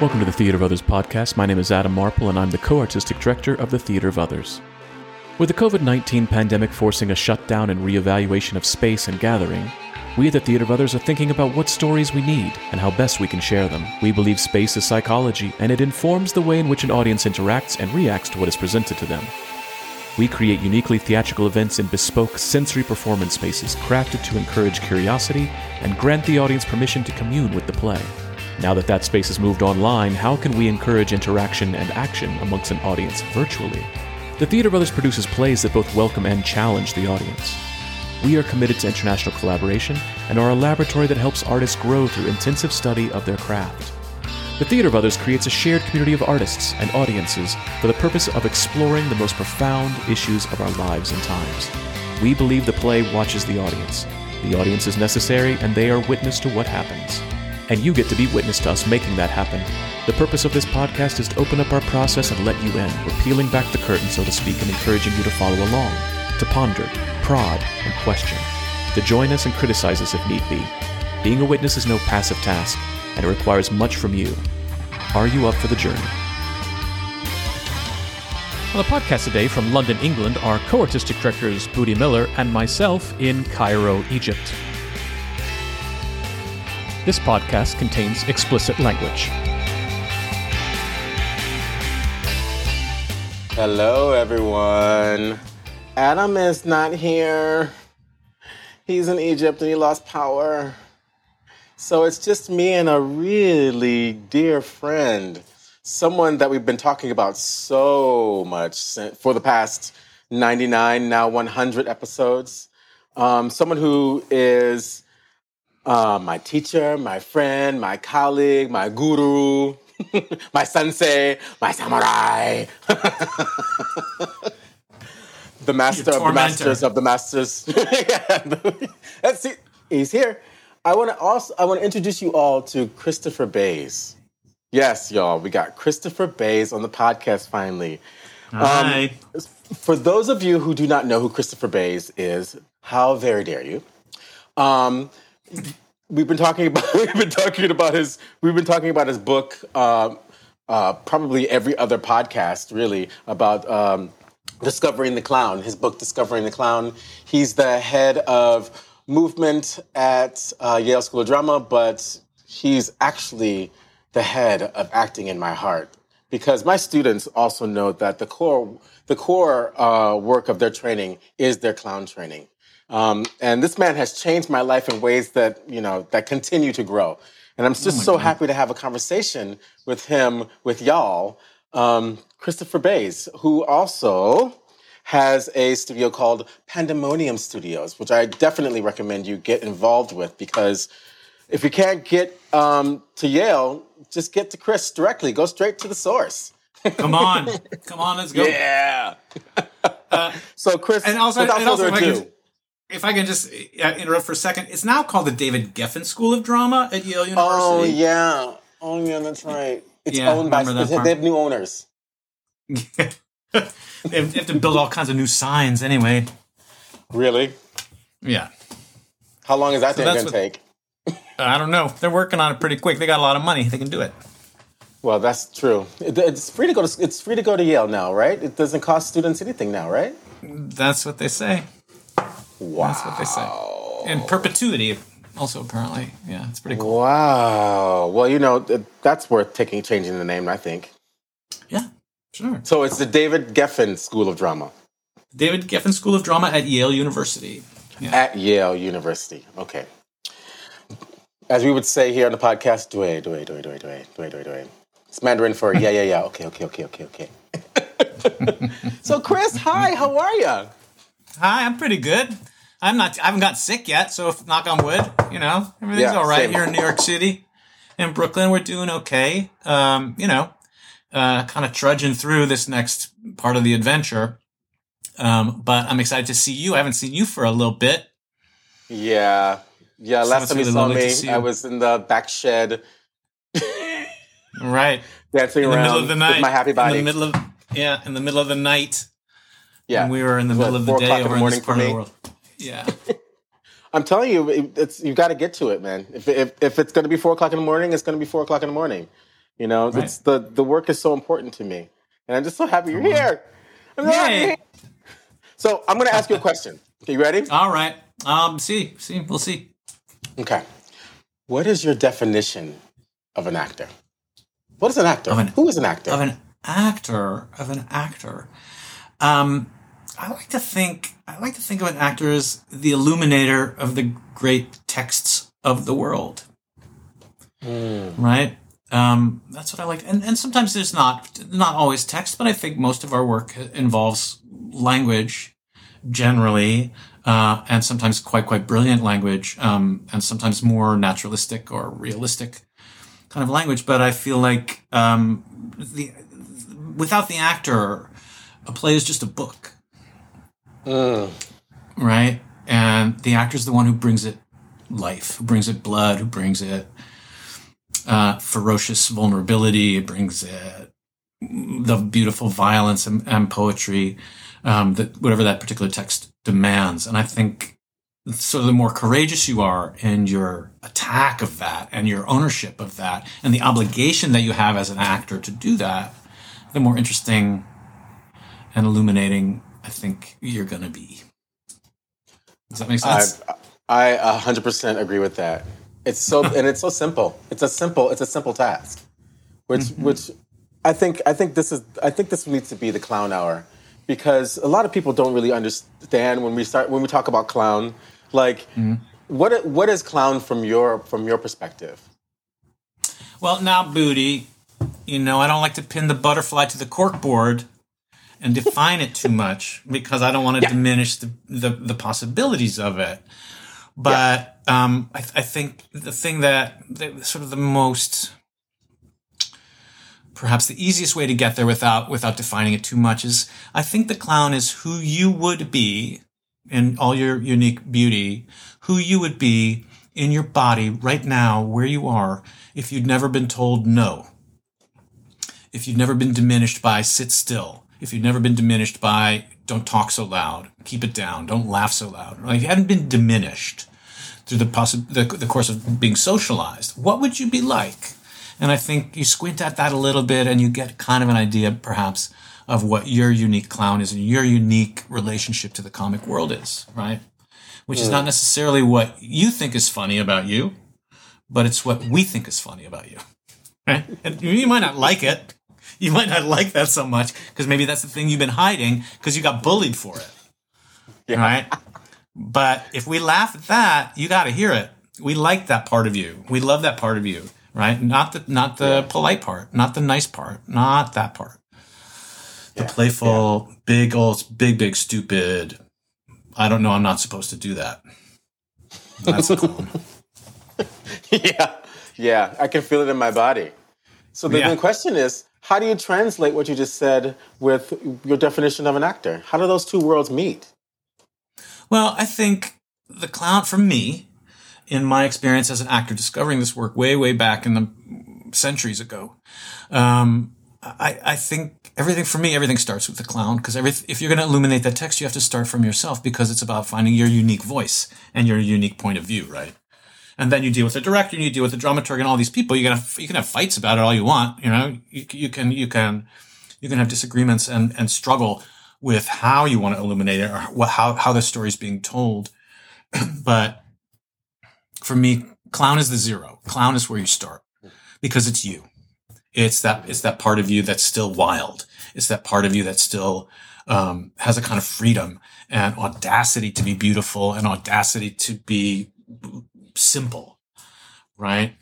Welcome to the Theater of Others podcast. My name is Adam Marple, and I'm the co artistic director of the Theater of Others. With the COVID 19 pandemic forcing a shutdown and reevaluation of space and gathering, we at the Theater of Others are thinking about what stories we need and how best we can share them. We believe space is psychology, and it informs the way in which an audience interacts and reacts to what is presented to them. We create uniquely theatrical events in bespoke sensory performance spaces crafted to encourage curiosity and grant the audience permission to commune with the play. Now that that space has moved online, how can we encourage interaction and action amongst an audience virtually? The Theater of Others produces plays that both welcome and challenge the audience. We are committed to international collaboration and are a laboratory that helps artists grow through intensive study of their craft. The Theater of Others creates a shared community of artists and audiences for the purpose of exploring the most profound issues of our lives and times. We believe the play watches the audience. The audience is necessary, and they are witness to what happens and you get to be witness to us making that happen. The purpose of this podcast is to open up our process and let you in. We're peeling back the curtain, so to speak, and encouraging you to follow along, to ponder, prod, and question, to join us and criticize us if need be. Being a witness is no passive task, and it requires much from you. Are you up for the journey? On the podcast today from London, England, are co artistic directors Booty Miller and myself in Cairo, Egypt. This podcast contains explicit language. Hello, everyone. Adam is not here. He's in Egypt and he lost power. So it's just me and a really dear friend, someone that we've been talking about so much for the past 99, now 100 episodes. Um, someone who is uh, my teacher, my friend, my colleague, my guru, my sensei, my samurai. the master of the masters of the masters. Let's see. He's here. I want to also I want to introduce you all to Christopher Bayes. Yes, y'all, we got Christopher Bayes on the podcast finally. Hi. Um, for those of you who do not know who Christopher Bayes is, how very dare you? Um, we've been talking about we've been talking about his we've been talking about his book uh, uh, probably every other podcast really about um, discovering the clown his book discovering the clown. He's the head of movement at uh, yale school of drama but he's actually the head of acting in my heart. Because my students also know that the core the core uh, work of their training is their clown training um, and this man has changed my life in ways that, you know, that continue to grow. And I'm just oh so God. happy to have a conversation with him, with y'all, um, Christopher Bayes, who also has a studio called Pandemonium Studios, which I definitely recommend you get involved with because if you can't get um, to Yale, just get to Chris directly. Go straight to the source. Come on, come on, let's go. Yeah. Uh, so, Chris, and also, without and further also, ado, if I can just uh, interrupt for a second, it's now called the David Geffen School of Drama at Yale University. Oh yeah, oh yeah, that's right. It's yeah, owned by they have new owners. they, have, to build all kinds of new signs anyway. Really? Yeah. How long is that so thing going to take? I don't know. They're working on it pretty quick. They got a lot of money. They can do it. Well, that's true. It, it's free to go to it's free to go to Yale now, right? It doesn't cost students anything now, right? That's what they say. Wow. That's what they say. And perpetuity, also apparently. Yeah, it's pretty cool. Wow. Well, you know, that's worth taking, changing the name, I think. Yeah, sure. So it's the David Geffen School of Drama. David Geffen School of Drama at Yale University. Yeah. At Yale University. Okay. As we would say here on the podcast, due, due, due, due, due, due, due, due. It's Mandarin for yeah, yeah, yeah. Okay, okay, okay, okay, okay. so, Chris, hi, how are you? Hi, I'm pretty good. I'm not. I haven't got sick yet, so if, knock on wood. You know, everything's yeah, all right same. here in New York City. In Brooklyn, we're doing okay. Um, you know, uh, kind of trudging through this next part of the adventure. Um, but I'm excited to see you. I haven't seen you for a little bit. Yeah, yeah. So last time really you saw me, I was in the back shed. right, dancing in the middle of the night. my happy body. In the middle of yeah, in the middle of the night. Yeah, we were in the middle of the day over in, in this part of the world. Yeah. I'm telling you, it's you've got to get to it, man. If, if if it's going to be four o'clock in the morning, it's going to be four o'clock in the morning. You know, right. it's the the work is so important to me, and I'm just so happy you're here. I'm so happy. So I'm going to ask you a question. Okay, you ready? All right. Um, see, see, we'll see. Okay. What is your definition of an actor? What is an actor? An, Who is an actor? Of an actor, of an actor. Um, I like to think. I like to think of an actor as the illuminator of the great texts of the world. Mm. Right. Um, that's what I like. And, and sometimes there's not, not always text, but I think most of our work involves language generally, uh, and sometimes quite, quite brilliant language, um, and sometimes more naturalistic or realistic kind of language. But I feel like, um, the, without the actor, a play is just a book. Right? And the actor is the one who brings it life, who brings it blood, who brings it uh, ferocious vulnerability. It brings uh, the beautiful violence and, and poetry um, that whatever that particular text demands. And I think so the more courageous you are in your attack of that and your ownership of that and the obligation that you have as an actor to do that, the more interesting and illuminating I think you're going to be. Does that make sense? I, I 100% agree with that. It's so and it's so simple. It's a simple it's a simple task, which mm-hmm. which I think I think this is I think this needs to be the clown hour because a lot of people don't really understand when we start when we talk about clown like mm-hmm. what what is clown from your from your perspective. Well, now booty, you know I don't like to pin the butterfly to the corkboard and define it too much because I don't want to yeah. diminish the, the the possibilities of it. But yeah. um, I, I, think the thing that, that sort of the most perhaps the easiest way to get there without without defining it too much is I think the clown is who you would be in all your unique beauty, who you would be in your body right now where you are if you'd never been told no. If you've never been diminished by sit still, if you've never been diminished by don't talk so loud, keep it down, don't laugh so loud. Like if you hadn't been diminished, through the, possi- the, the course of being socialized, what would you be like? And I think you squint at that a little bit and you get kind of an idea, perhaps, of what your unique clown is and your unique relationship to the comic world is, right? Which is hmm. not necessarily what you think is funny about you, but it's what we think is funny about you. Right? And you might not like it. You might not like that so much because maybe that's the thing you've been hiding because you got bullied for it. Yeah. Right? But if we laugh at that, you got to hear it. We like that part of you. We love that part of you, right? Not the not the yeah. polite part, not the nice part, not that part. The yeah. playful, yeah. big old, big, big, stupid. I don't know. I'm not supposed to do that. That's cool. yeah, yeah. I can feel it in my body. So the, the question is, how do you translate what you just said with your definition of an actor? How do those two worlds meet? Well, I think the clown, for me, in my experience as an actor discovering this work way, way back in the centuries ago, um, I, I think everything for me, everything starts with the clown because if you're going to illuminate that text, you have to start from yourself because it's about finding your unique voice and your unique point of view, right? And then you deal with the director, and you deal with the dramaturg, and all these people. You can have, you can have fights about it all you want, you know. You, you can you can you can have disagreements and and struggle with how you want to illuminate it or how, how the story is being told. but for me, clown is the zero. Clown is where you start because it's you. It's that, it's that part of you that's still wild. It's that part of you that still, um, has a kind of freedom and audacity to be beautiful and audacity to be simple, right?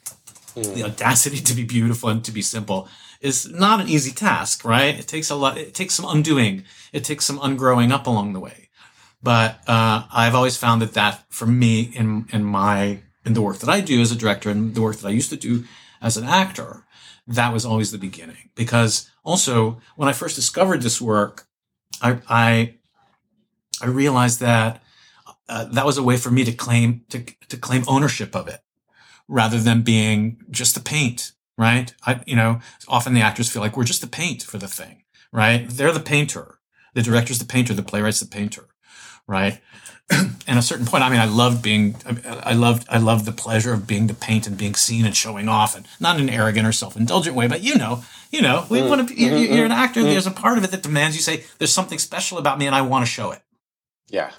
Mm. The audacity to be beautiful and to be simple is not an easy task, right? It takes a lot, it takes some undoing. It takes some ungrowing up along the way. But, uh, I've always found that that for me in, in my, in the work that I do as a director and the work that I used to do as an actor, that was always the beginning. Because also when I first discovered this work, I, I, I realized that uh, that was a way for me to claim to, to claim ownership of it rather than being just the paint right? I, you know, often the actors feel like we're just the paint for the thing, right? They're the painter. The director's the painter. The playwright's the painter, right? And at a certain point, I mean, I loved being, I loved, I loved the pleasure of being the paint and being seen and showing off, and not in an arrogant or self-indulgent way, but you know, you know, we mm. want to. You're, you're an actor. Mm. There's a part of it that demands you say, "There's something special about me, and I want to show it." Yeah.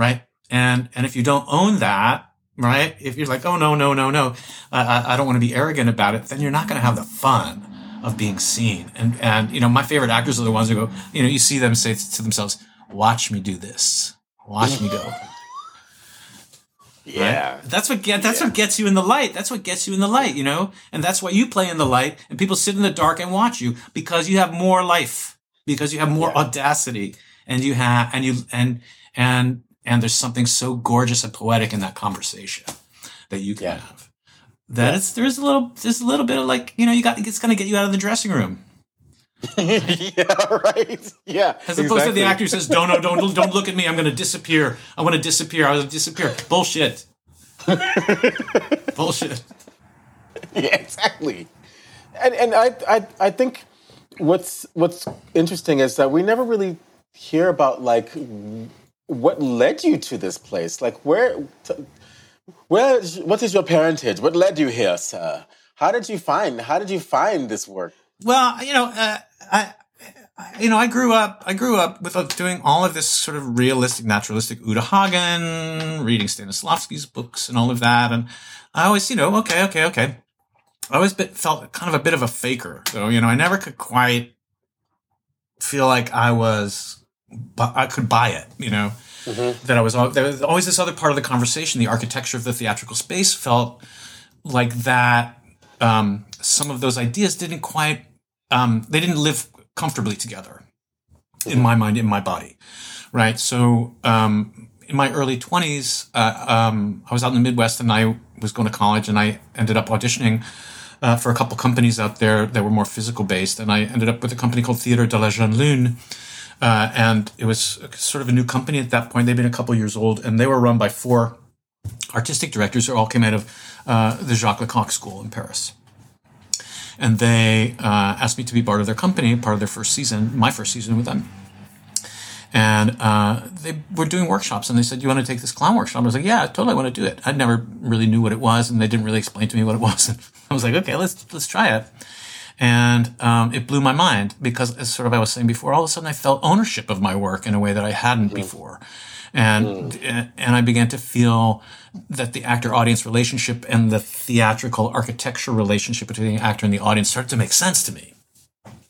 Right. And and if you don't own that, right? If you're like, "Oh no, no, no, no," I, I don't want to be arrogant about it, then you're not going to have the fun of being seen. And and you know, my favorite actors are the ones who go, you know, you see them say to themselves, "Watch me do this." Watch me go. Yeah. Right? That's what get that's yeah. what gets you in the light. That's what gets you in the light, you know? And that's why you play in the light and people sit in the dark and watch you because you have more life, because you have more yeah. audacity and you have and you and and and there's something so gorgeous and poetic in that conversation that you can yeah. have. That it's there's a little there's a little bit of like, you know, you got it's gonna get you out of the dressing room. yeah, right. Yeah. As opposed exactly. to the actor says, "Don't, no, don't, don't look at me. I'm going to disappear. I want to disappear. I want to disappear." Bullshit. Bullshit. Yeah, exactly. And and I, I I think what's what's interesting is that we never really hear about like what led you to this place. Like where, where, what is your parentage? What led you here, sir? How did you find? How did you find this work? Well, you know, uh, I, you know, I grew up, I grew up with uh, doing all of this sort of realistic, naturalistic Uta Hagen, reading Stanislavski's books and all of that. And I always, you know, okay, okay, okay. I always bit, felt kind of a bit of a faker. So, you know, I never could quite feel like I was, I could buy it, you know, mm-hmm. that I was, there was always this other part of the conversation. The architecture of the theatrical space felt like that. Um, some of those ideas didn't quite, um, they didn't live comfortably together in my mind, in my body, right? So um, in my early 20s, uh, um, I was out in the Midwest and I was going to college and I ended up auditioning uh, for a couple companies out there that were more physical based. And I ended up with a company called Theatre de la Jeune Lune. Uh, and it was sort of a new company at that point. They'd been a couple years old and they were run by four artistic directors who all came out of uh, the Jacques Lecoq School in Paris and they uh, asked me to be part of their company, part of their first season, my first season with them. And uh, they were doing workshops, and they said, "You want to take this clown workshop?" I was like, "Yeah, I totally want to do it." I never really knew what it was, and they didn't really explain to me what it was. And I was like, "Okay, let's let's try it." And um, it blew my mind because, as sort of I was saying before, all of a sudden I felt ownership of my work in a way that I hadn't mm-hmm. before and mm. and I began to feel that the actor audience relationship and the theatrical architecture relationship between the actor and the audience started to make sense to me.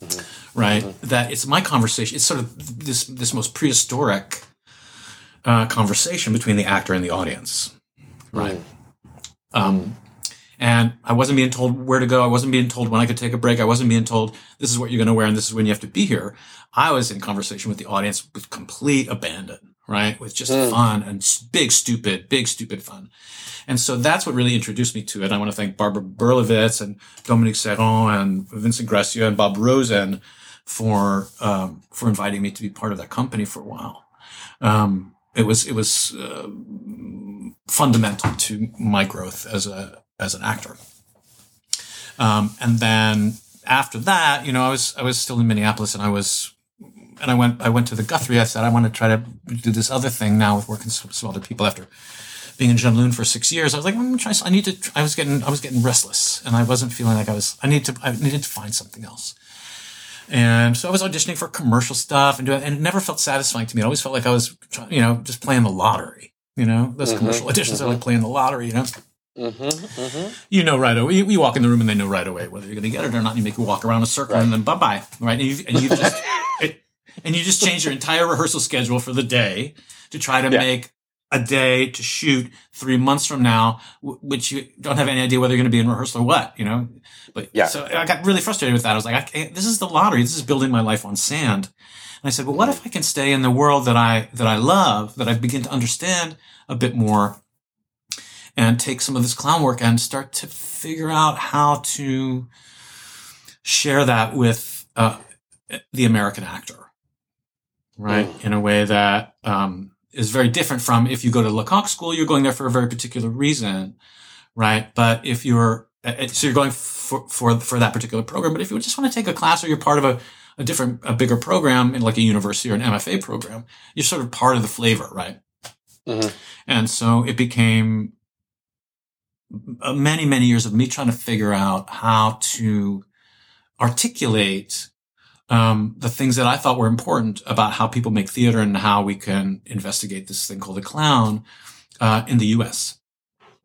Mm-hmm. Right, mm-hmm. that it's my conversation. It's sort of this this most prehistoric uh, conversation between the actor and the audience. Right. Mm. Um, and I wasn't being told where to go. I wasn't being told when I could take a break. I wasn't being told this is what you're going to wear and this is when you have to be here. I was in conversation with the audience with complete abandon right? With just mm. fun and big, stupid, big, stupid fun. And so that's what really introduced me to it. I want to thank Barbara Berlovitz and Dominique Serron and Vincent Gracieux and Bob Rosen for, um, for inviting me to be part of that company for a while. Um, it was, it was, uh, fundamental to my growth as a, as an actor. Um, and then after that, you know, I was, I was still in Minneapolis and I was and I went I went to the Guthrie. I said I want to try to do this other thing now with working with some other people after being in Lune for six years. I was like, I'm. I need to. I was getting I was getting restless, and I wasn't feeling like I was. I need to. I needed to find something else. And so I was auditioning for commercial stuff and doing, and it never felt satisfying to me. It always felt like I was, you know, just playing the lottery. You know, those mm-hmm, commercial auditions mm-hmm. are like playing the lottery. You know. Mm-hmm, mm-hmm. You know right away. You, you, walk in the room and they know right away whether you're going to get it or not. You make you walk around a circle right. and then bye bye. Right, and you and you just it, and you just change your entire rehearsal schedule for the day to try to yeah. make a day to shoot three months from now, which you don't have any idea whether you're going to be in rehearsal or what, you know? But yeah, so I got really frustrated with that. I was like, I, this is the lottery. This is building my life on sand. And I said, well, what if I can stay in the world that I, that I love, that I begin to understand a bit more and take some of this clown work and start to figure out how to share that with, uh, the American actor right? Mm. In a way that um, is very different from if you go to Lecoq school, you're going there for a very particular reason, right? But if you're uh, uh, so you're going for for for that particular program, but if you just want to take a class or you're part of a a different, a bigger program in like a university or an MFA program, you're sort of part of the flavor, right? Mm-hmm. And so it became many, many years of me trying to figure out how to articulate um, the things that I thought were important about how people make theater and how we can investigate this thing called the clown uh, in the U.S.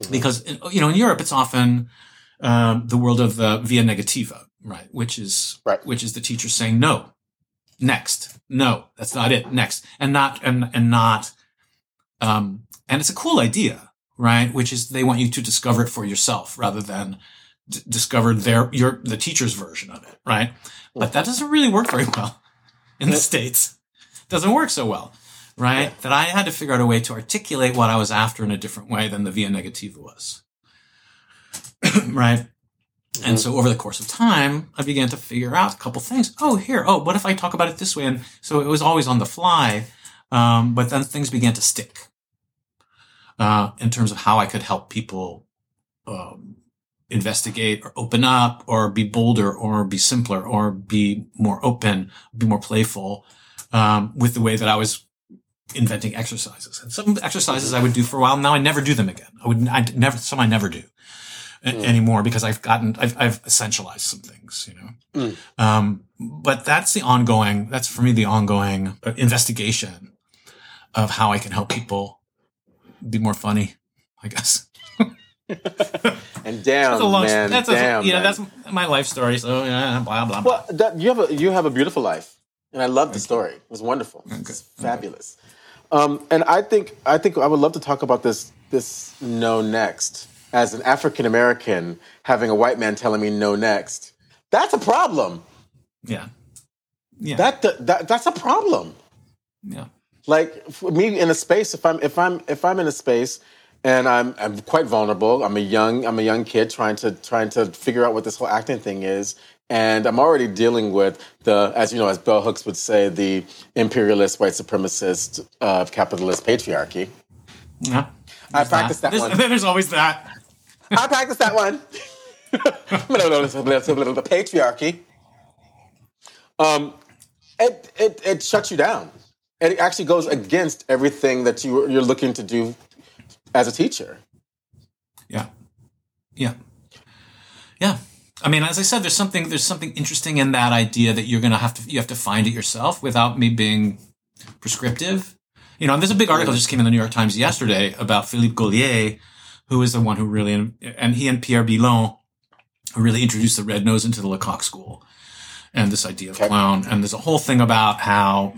Mm-hmm. Because you know in Europe it's often um, the world of the via negativa, right? Which is right. which is the teacher saying no, next, no, that's not it, next, and not and and not, um, and it's a cool idea, right? Which is they want you to discover it for yourself rather than d- discover their your the teacher's version of it, right? But that doesn't really work very well in the states. Doesn't work so well, right? That I had to figure out a way to articulate what I was after in a different way than the via negativa was, right? And so over the course of time, I began to figure out a couple things. Oh, here. Oh, what if I talk about it this way? And so it was always on the fly. Um, but then things began to stick uh, in terms of how I could help people um, investigate or open up or be bolder or be simpler or be more open, be more playful um, with the way that I was inventing exercises. And some exercises I would do for a while. Now I never do them again. I would I never some I never do mm. anymore because I've gotten I've, I've essentialized some things, you know. Mm. Um, but that's the ongoing. That's for me the ongoing uh, investigation of how I can help people be more funny. I guess. and damn, that's a long, man, that's damn, a, you know, that's my life story. So yeah, blah blah. blah. Well, that, you have a you have a beautiful life, and I love the story. It was wonderful. Okay. It's fabulous. Um, and I think I think I would love to talk about this this no next as an African American having a white man telling me no next. That's a problem. Yeah. Yeah. That, that that's a problem. Yeah. Like for me in a space, if I'm if I'm if I'm in a space and I'm I'm quite vulnerable. I'm a young I'm a young kid trying to trying to figure out what this whole acting thing is, and I'm already dealing with the as you know as Bell Hooks would say the imperialist white supremacist uh, capitalist patriarchy. Yeah, I practiced that, that one. There's always that. I practiced that one. the patriarchy. Um, it, it it shuts you down. It actually goes against everything that you you're looking to do as a teacher. Yeah. Yeah. Yeah. I mean, as I said, there's something there's something interesting in that idea that you're gonna have to you have to find it yourself without me being prescriptive. You know, and there's a big article just came in the New York Times yesterday about Philippe Gaulier, who is the one who really and he and Pierre Byland who really introduced the red nose into the Lecoq School and this idea of clown. And there's a whole thing about how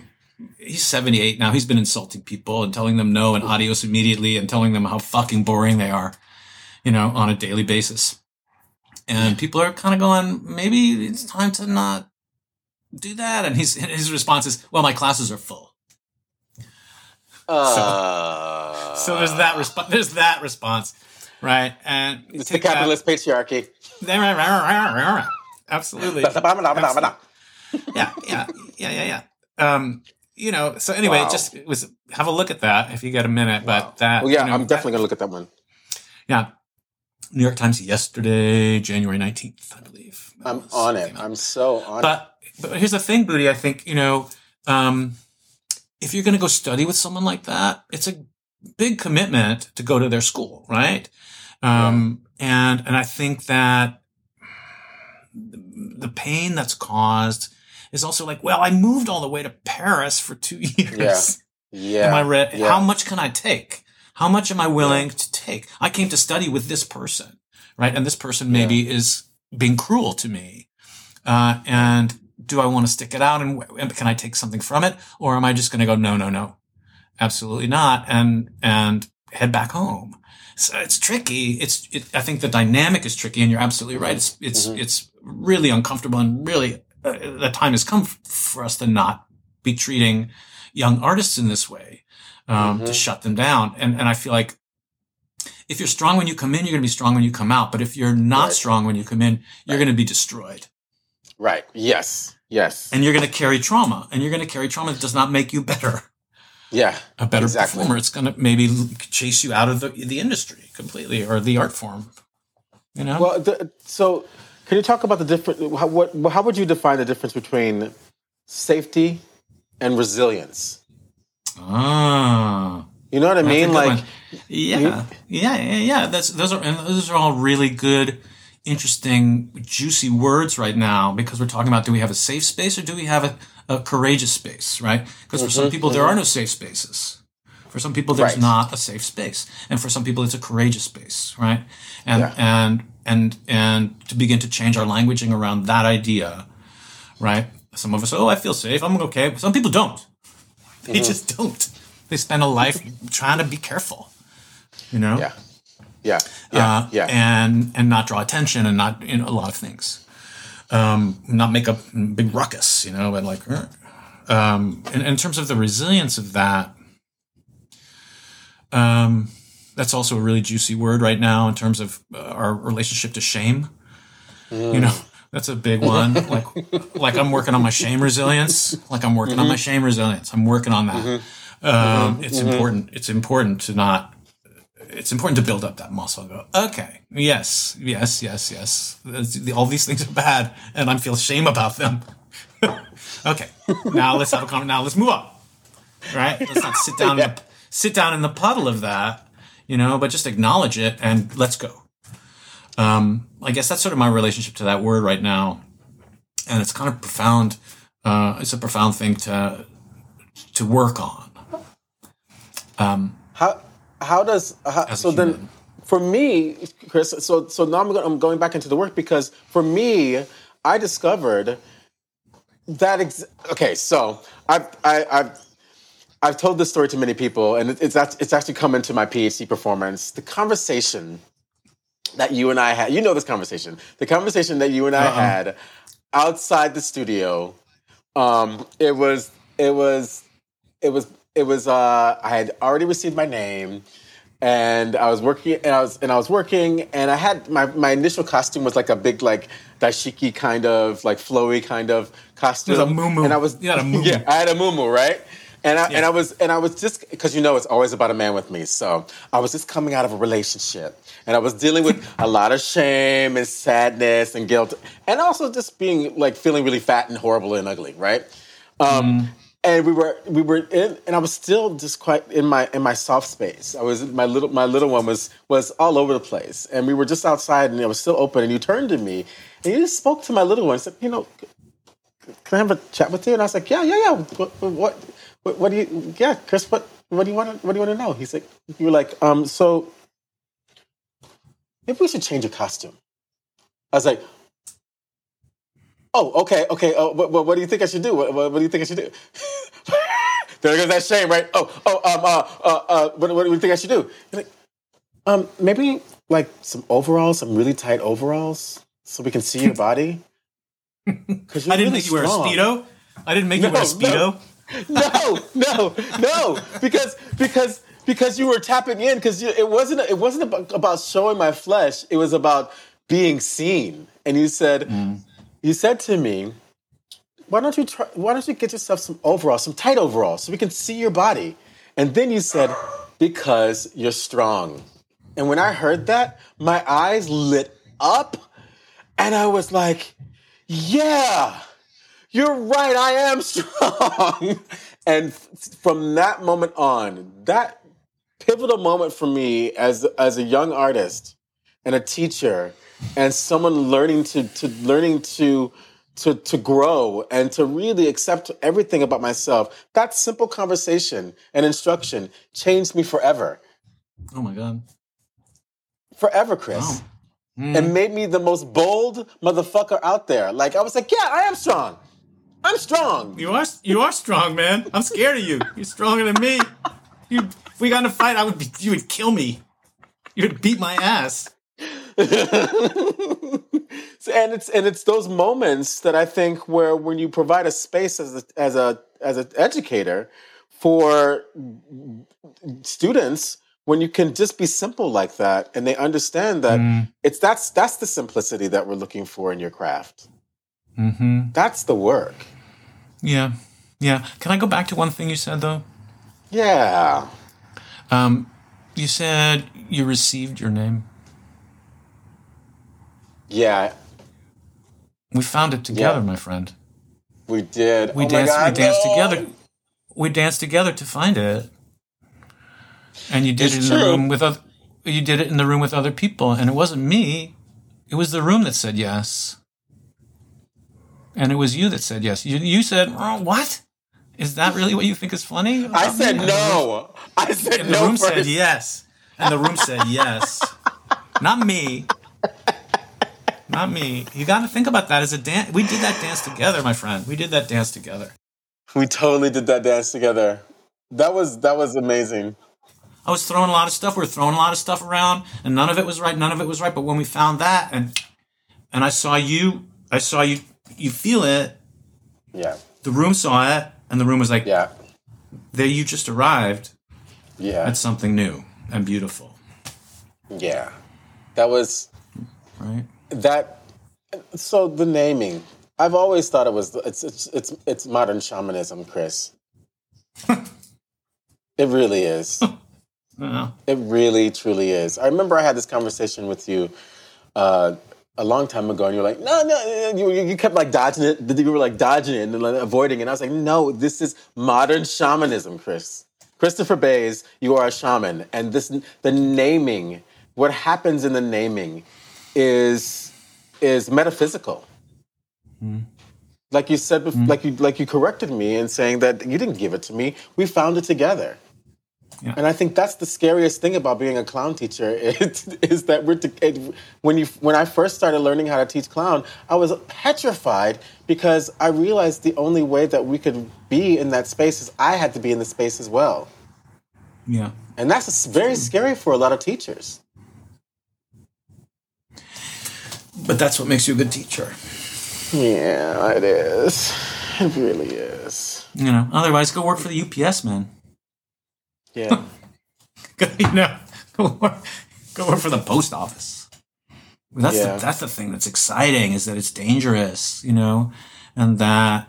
he's 78 now. He's been insulting people and telling them no and adios immediately and telling them how fucking boring they are, you know, on a daily basis. And people are kind of going, maybe it's time to not do that. And his his response is, well, my classes are full. Uh, so, so there's that response. There's that response, right? And it's the capitalist that, patriarchy. Absolutely. yeah, yeah, yeah, yeah, yeah. Um, you know, so anyway, wow. just was have a look at that if you get a minute. Wow. But that, well, yeah, you know, I'm definitely gonna look at that one. Yeah, New York Times yesterday, January nineteenth, I believe. I'm on it. I'm so on but, it. But here's the thing, Booty. I think you know, um, if you're gonna go study with someone like that, it's a big commitment to go to their school, right? Um, yeah. and and I think that the pain that's caused is also like, well, I moved all the way to Paris for two years. Yeah. yeah. Am I re- yeah. How much can I take? How much am I willing yeah. to take? I came to study with this person, right? And this person maybe is being cruel to me. Uh, and do I want to stick it out and, and can I take something from it? Or am I just going to go, no, no, no, absolutely not. And, and head back home. So it's tricky. It's, it, I think the dynamic is tricky and you're absolutely right. It's, it's, mm-hmm. it's really uncomfortable and really uh, the time has come for us to not be treating young artists in this way, um, mm-hmm. to shut them down. And, and I feel like if you're strong when you come in, you're going to be strong when you come out. But if you're not right. strong when you come in, you're right. going to be destroyed. Right. Yes. Yes. And you're going to carry trauma and you're going to carry trauma that does not make you better. Yeah. A better exactly. performer. It's going to maybe chase you out of the, the industry completely or the art form. You know? Well, the, so can you talk about the different? How, what, how would you define the difference between safety and resilience? Ah, You know what I mean? Like, yeah, you, yeah, yeah, yeah. That's those are and those are all really good, interesting, juicy words right now because we're talking about do we have a safe space or do we have a, a courageous space, right? Because for mm-hmm, some people mm-hmm. there are no safe spaces. For some people there's right. not a safe space, and for some people it's a courageous space, right? And yeah. and and and to begin to change our languaging around that idea, right? Some of us, oh, I feel safe, I'm okay. Some people don't. They mm-hmm. just don't. They spend a life trying to be careful, you know. Yeah. Yeah. Yeah. Uh, yeah. And and not draw attention and not you know a lot of things. Um, not make a big ruckus, you know, and like, um, in, in terms of the resilience of that, um, that's also a really juicy word right now in terms of uh, our relationship to shame. Mm. You know, that's a big one. like, like I'm working on my shame resilience. Like I'm working mm-hmm. on my mm-hmm. shame resilience. I'm working on that. Mm-hmm. Um, mm-hmm. It's mm-hmm. important. It's important to not. It's important to build up that muscle. And go, okay, yes, yes, yes, yes. All these things are bad, and I feel shame about them. okay, now let's have a comment. Now let's move on. Right? Let's not sit down. yeah. in the, sit down in the puddle of that you know, but just acknowledge it and let's go. Um, I guess that's sort of my relationship to that word right now, and it's kind of profound. Uh, it's a profound thing to to work on. Um, how how does how, so then for me, Chris? So so now I'm, going, I'm going back into the work because for me, I discovered that ex- okay. So I've I, have i have I've told this story to many people, and it's it's actually come into my PhD performance. The conversation that you and I had, you know this conversation, the conversation that you and I uh-uh. had outside the studio. Um, it was it was it was it was. Uh, I had already received my name, and I was working, and I was and I was working, and I had my my initial costume was like a big like dashiki kind of like flowy kind of costume. It was a muumuu. And I was you had a muumuu. yeah, I had a muumuu, right? And I, yeah. and I was and I was just because you know it's always about a man with me. So I was just coming out of a relationship, and I was dealing with a lot of shame and sadness and guilt, and also just being like feeling really fat and horrible and ugly, right? Um, mm. And we were we were in, and I was still just quite in my in my soft space. I was my little my little one was was all over the place, and we were just outside, and it was still open. And you turned to me, and you just spoke to my little one. and said, "You know, can I have a chat with you?" And I was like, "Yeah, yeah, yeah. What, what what, do you? Yeah, Chris. What what do you want? To, what do you want to know? He's like, you were like, um, so maybe we should change your costume. I was like, oh, okay, okay. Oh, what, what, what do you think I should do? What, what, what do you think I should do? there goes that shame, right? Oh, oh, um, uh, uh, uh, what, what do you think I should do? You're like, um, maybe like some overalls, some really tight overalls, so we can see your body. Because I didn't really make you wear a speedo. I didn't make no, you wear a speedo. No no, no, no, because because because you were tapping in because it wasn't it wasn't about, about, showing my flesh. It was about being seen. And you said mm. You said to me, "Why don't you try? Why don't you get yourself some overalls, some tight overalls, so we can see your body?" And then you said, "Because you're strong." And when I heard that, my eyes lit up, and I was like, "Yeah." you're right, I am strong. and from that moment on, that pivotal moment for me as as a young artist and a teacher and someone learning to to learning to to to grow and to really accept everything about myself. That simple conversation and instruction changed me forever. Oh my god. Forever, Chris. Wow. Mm. And made me the most bold motherfucker out there. Like I was like, yeah, I am strong. I'm strong. You are you are strong, man. I'm scared of you. You're stronger than me. You if we got in a fight, I would be, you would kill me. You would beat my ass. and it's and it's those moments that I think where when you provide a space as a as a as an educator for students when you can just be simple like that and they understand that mm. it's that's that's the simplicity that we're looking for in your craft mm-hmm. that's the work yeah. Yeah. Can I go back to one thing you said, though? Yeah. Um, you said you received your name. Yeah. We found it together, yeah. my friend. We did. We oh danced. God, we danced no! together. We danced together to find it. and you did It's it in true. the room with other. You did it in the room with other people, and it wasn't me. It was the room that said yes, and it was you that said yes. You you said oh, what? Is that really what you think is funny? I said? And no. I said And the room first. said yes, and the room said yes. Not me. Not me. You got to think about that as a dance. We did that dance together, my friend. We did that dance together. We totally did that dance together. That was that was amazing. I was throwing a lot of stuff. We were throwing a lot of stuff around, and none of it was right. None of it was right. But when we found that, and and I saw you, I saw you, you feel it. Yeah. The room saw it, and the room was like, Yeah. "There, you just arrived Yeah. at something new and beautiful." Yeah. That was Right? That so the naming. I've always thought it was it's it's it's it's modern shamanism, Chris. it really is. Yeah. It really, truly is. I remember I had this conversation with you uh, a long time ago, and you were like, "No, no," you, you kept like dodging it. You were like dodging it and like, avoiding it. And I was like, "No, this is modern shamanism, Chris. Christopher Bayes, you are a shaman, and this the naming. What happens in the naming is is metaphysical." Hmm. Like you said, bef- like you like you corrected me in saying that you didn't give it to me. We found it together. Yeah. And I think that's the scariest thing about being a clown teacher is, is that we're to, it, when you when I first started learning how to teach clown, I was petrified because I realized the only way that we could be in that space is I had to be in the space as well, Yeah. and that's very scary for a lot of teachers. But that's what makes you a good teacher. Yeah, it is. It really is. You know. Otherwise, go work for the UPS, man. Yeah. you know, go work, go work for the post office. That's Yeah. the, that's the thing that's exciting is that it's dangerous, you know, and that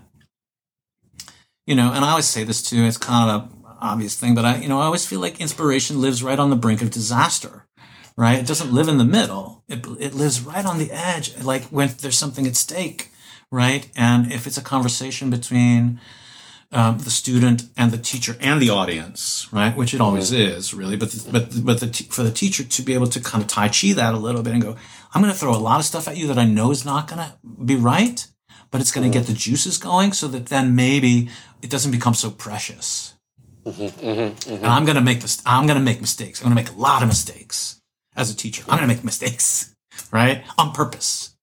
you know, and I always say this too. It's kind of an obvious thing, but I, you know, I always feel like inspiration lives right on the brink of disaster. Right? It doesn't live in the middle. It it lives right on the edge, like when there's something at stake. Right? And if it's a conversation between um, the student and the teacher and the audience, right? Which it always is, really. But the, but but the t- for the teacher to be able to kind of tai chi that a little bit and go, I'm going to throw a lot of stuff at you that I know is not going to be right, but it's going to get the juices going, so that then maybe it doesn't become so precious. Mm-hmm, mm-hmm, mm-hmm. And I'm going to make this. I'm going to make mistakes. I'm going to make a lot of mistakes as a teacher. I'm going to make mistakes, right, on purpose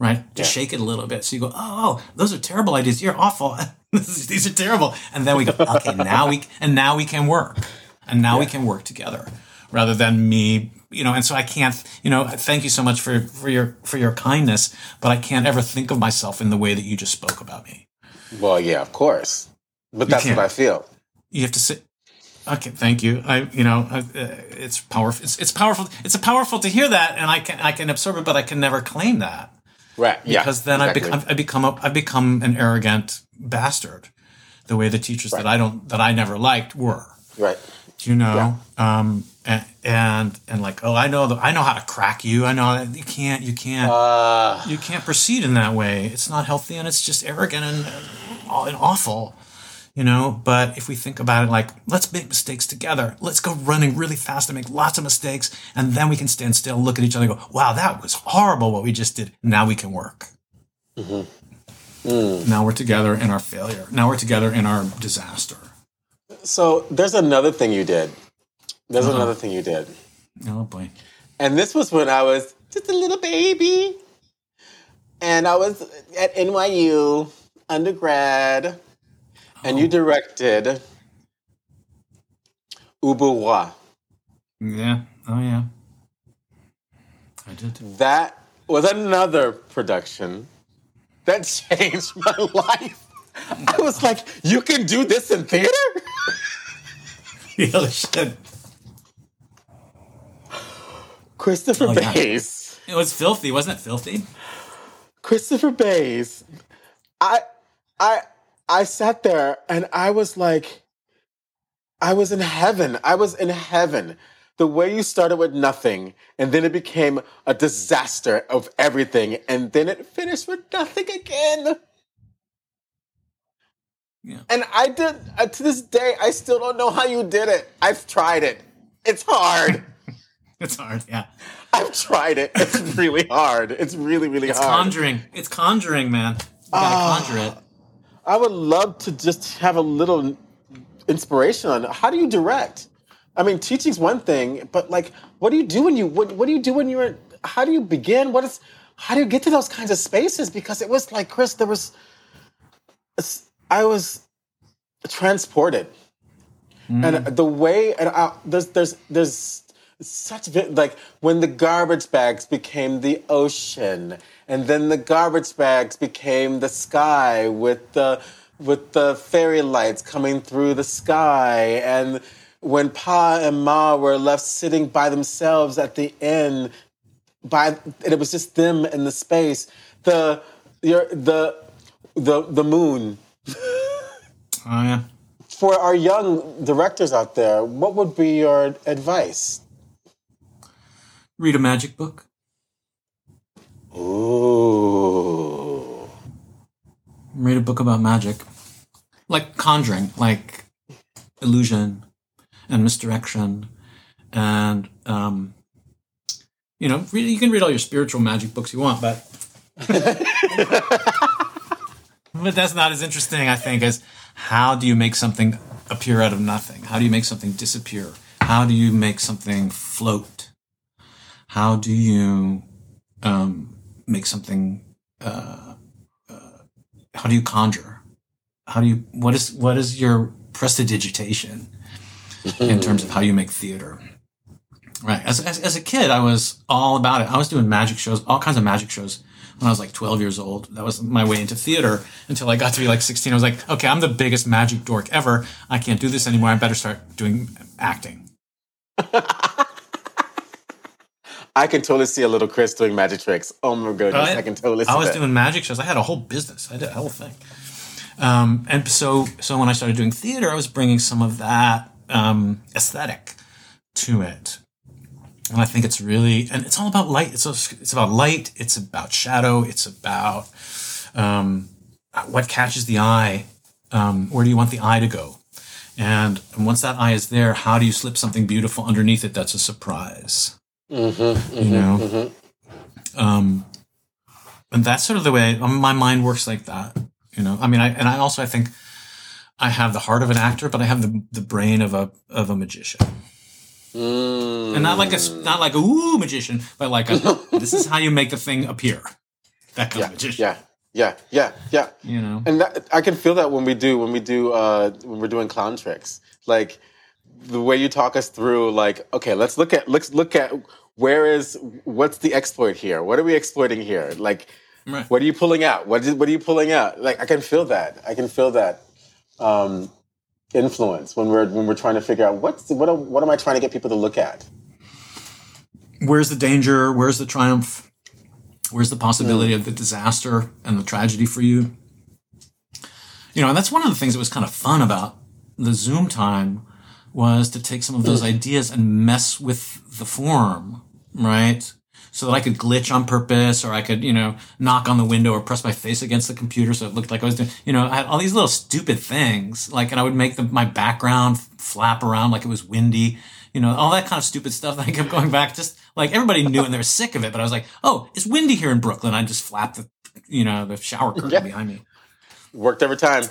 right? To Yeah. shake it a little bit. So you go, oh, those are terrible ideas. You're awful. These are terrible. And then we go, okay, now we and now we can work, and now we can work together, rather than me, you know. And so I can't, you know. Thank you so much for for your for your kindness, but I can't ever think of myself in the way that you just spoke about me. Well, yeah, of course. But that's can't. what I feel. You have to sit. Okay, thank you. I, you know, I, uh, it's powerful. It's, it's powerful. It's powerful to hear that, and I can I can absorb it, but I can never claim that. Right. Yeah. because then exactly. I become I become a, I become an arrogant bastard, the way the teachers that I don't that I never liked were. Right. You know, um, and, and and like oh I know the, I know how to crack you. I know that you can't you can't Uh, you can't proceed in that way. It's not healthy and it's just arrogant and and awful. You know, but if we think about it like, let's make mistakes together. Let's go running really fast and make lots of mistakes. And then we can stand still, look at each other and go, wow, that was horrible what we just did. Now we can work. Now we're together in our failure. Now we're together in our disaster. so there's another thing you did. There's Uh-huh. another thing you did. Oh boy. And this was when I was just a little baby. And I was at NYU undergrad. And you oh. directed Ubu Roi. Yeah. Oh yeah. I did. That was another production that changed my life. I was like, you can do this in theater? Yeah, shit. Christopher Oh, yeah. Bayes. It was filthy, wasn't it? Filthy. Christopher Bayes. I I I sat there and I was like I was in heaven. I was in heaven. The way you started with nothing and then it became a disaster of everything and then it finished with nothing again. Yeah. And I did uh, to this day I still don't know how you did it. I've tried it. It's hard. it's hard. Yeah. I've tried it. It's really hard. It's really, really it's hard. conjuring. It's conjuring, man. You gotta uh, conjure it. I would love to just have a little inspiration on how do you direct. I mean, teaching's one thing, but like, what do you do when you what, what do you do when you're? How do you begin? What is? How do you get to those kinds of spaces? Because it was like Chris, there was. I was transported, mm. and the way and I, there's there's there's such like when the garbage bags became the ocean and then the garbage bags became the sky with the with the fairy lights coming through the sky and when pa and ma were left sitting by themselves at the end by and it was just them in the space the your the the the moon. Oh yeah. For our young directors out there what would be your advice Read a magic book. Oh. Read a book about magic. Like conjuring, like illusion and misdirection. And, um, you know, read, you can read all your spiritual magic books you want, but. but that's not as interesting, I think, as how do you make something appear out of nothing? How do you make something disappear? How do you make something float? How do you um, make something? Uh, uh, how do you conjure? How do you? What is what is your prestidigitation in terms of how you make theater? Right. As, as, as a kid, I was all about it. I was doing magic shows, all kinds of magic shows when I was like 12 years old. That was my way into theater until I got to be like 16. I was like, okay, I'm the biggest magic dork ever. I can't do this anymore. I better start doing acting. I can totally see a little Chris doing magic tricks. Oh my goodness, I, I can totally. I was doing magic shows. I had a whole business. I did a whole thing. Um, and so, so when I started doing theater, I was bringing some of that um, aesthetic to it. And I think it's really, and it's all about light. It's it's about light. It's about shadow. It's about um, what catches the eye. Um, where do you want the eye to go? And, and once that eye is there, how do you slip something beautiful underneath it that's a surprise? Mm-hmm, mm-hmm, you know, mm-hmm. um, and that's sort of the way um, my mind works like that. You know, I mean, I and I also I think I have the heart of an actor, but I have the the brain of a of a magician. Mm. And not like a not like a ooh magician, but like a this is how you make the thing appear. That kind yeah, of magician. Yeah, yeah, yeah, yeah. You know, and that, I can feel that when we do when we do uh, when we're doing clown tricks, like the way you talk us through like okay let's look at let's look at where is what's the exploit here? What are we exploiting here? Like right. what are you pulling out? What is what are you pulling out? Like i can feel that. I can feel that um, influence when we're when we're trying to figure out what's what what am i trying to get people to look at? Where's the danger? Where's the triumph? Where's the possibility mm. of the disaster and the tragedy for you? You know and that's one of the things that was kind of fun about the zoom time was to take some of those hmm. ideas and mess with the form, right? So that I could glitch on purpose or I could, you know, knock on the window or press my face against the computer so it looked like I was doing, you know, I had all these little stupid things. Like, and I would make the, my background flap around like it was windy, you know, all that kind of stupid stuff that I kept going back. Just like everybody knew and they were sick of it, but I was like, oh, it's windy here in Brooklyn. I just flapped the, you know, the shower curtain yeah. behind me. Worked every time.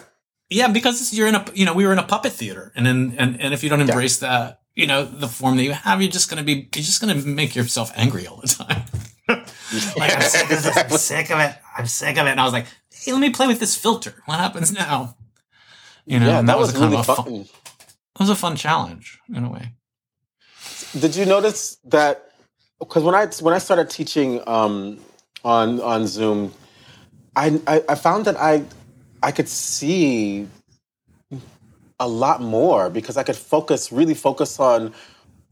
Yeah, because you're in a you know we were in a puppet theater, and then and and if you don't embrace yeah. that you know the form that you have, you're just gonna be you're just gonna make yourself angry all the time. like I'm sick, of this, I'm sick of it. I'm sick of it. And I was like, hey, let me play with this filter. What happens now? You know, yeah, that, that, was, was really fun. fun. It was a fun challenge in a way. Did you notice that? Because when I when I started teaching um, on on Zoom, I, I I found that I I could see a lot more because I could focus, really focus on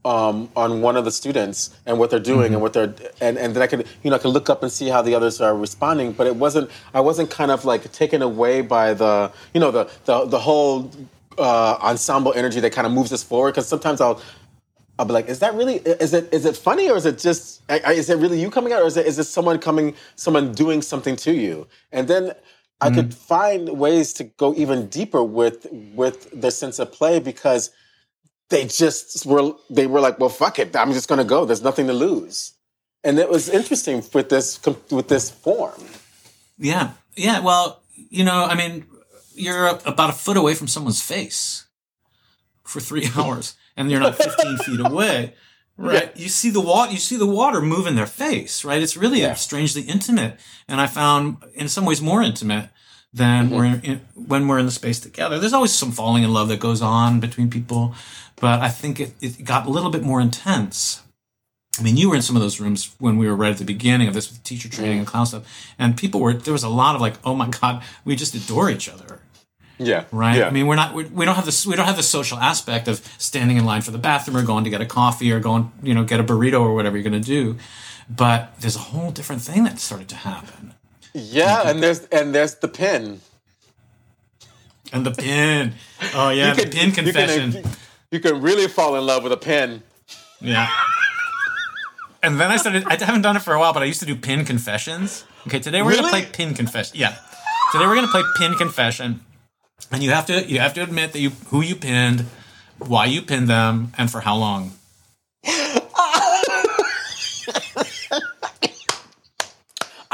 um, on one of the students and what they're doing mm-hmm. and what they're and, and then I could you know I could look up and see how the others are responding. But it wasn't I wasn't kind of like taken away by the you know the the the whole uh, ensemble energy that kind of moves us forward. Because sometimes I'll I'll be like, is that really is it is it funny or is it just is it really you coming out or is it is it someone coming someone doing something to you? And then I could mm-hmm. find ways to go even deeper with with the sense of play because they just were they were like, well, fuck it, I'm just going to go. There's nothing to lose, and it was interesting with this with this form. Yeah, yeah. Well, you know, I mean, you're about a foot away from someone's face for three hours, and you're not 15 feet away. Right. Yeah. You see the water, you see the water move in their face, right? It's really yeah. strangely intimate. And I found in some ways more intimate than mm-hmm. we're in, when we're in the space together. There's always some falling in love that goes on between people, but I think it, it got a little bit more intense. I mean, you were in some of those rooms when we were right at the beginning of this with teacher training and clown stuff, and people were there was a lot of like, oh my god, we just adore each other. Yeah. Right. Yeah. I mean, we're not we, we don't have this we don't have the social aspect of standing in line for the bathroom or going to get a coffee or going you know get a burrito or whatever you're going to do, but there's a whole different thing that started to happen. Yeah, and there's and there's the pin. And the pin. Oh yeah, can, the pin confession. You can, you can really fall in love with a pin. Yeah. And then I started. I haven't done it for a while, but I used to do pin confessions. Okay, today we're really? gonna play pin confession. Yeah, today we're gonna play pin confession, and you have to you have to admit that you who you pinned, why you pinned them, and for how long.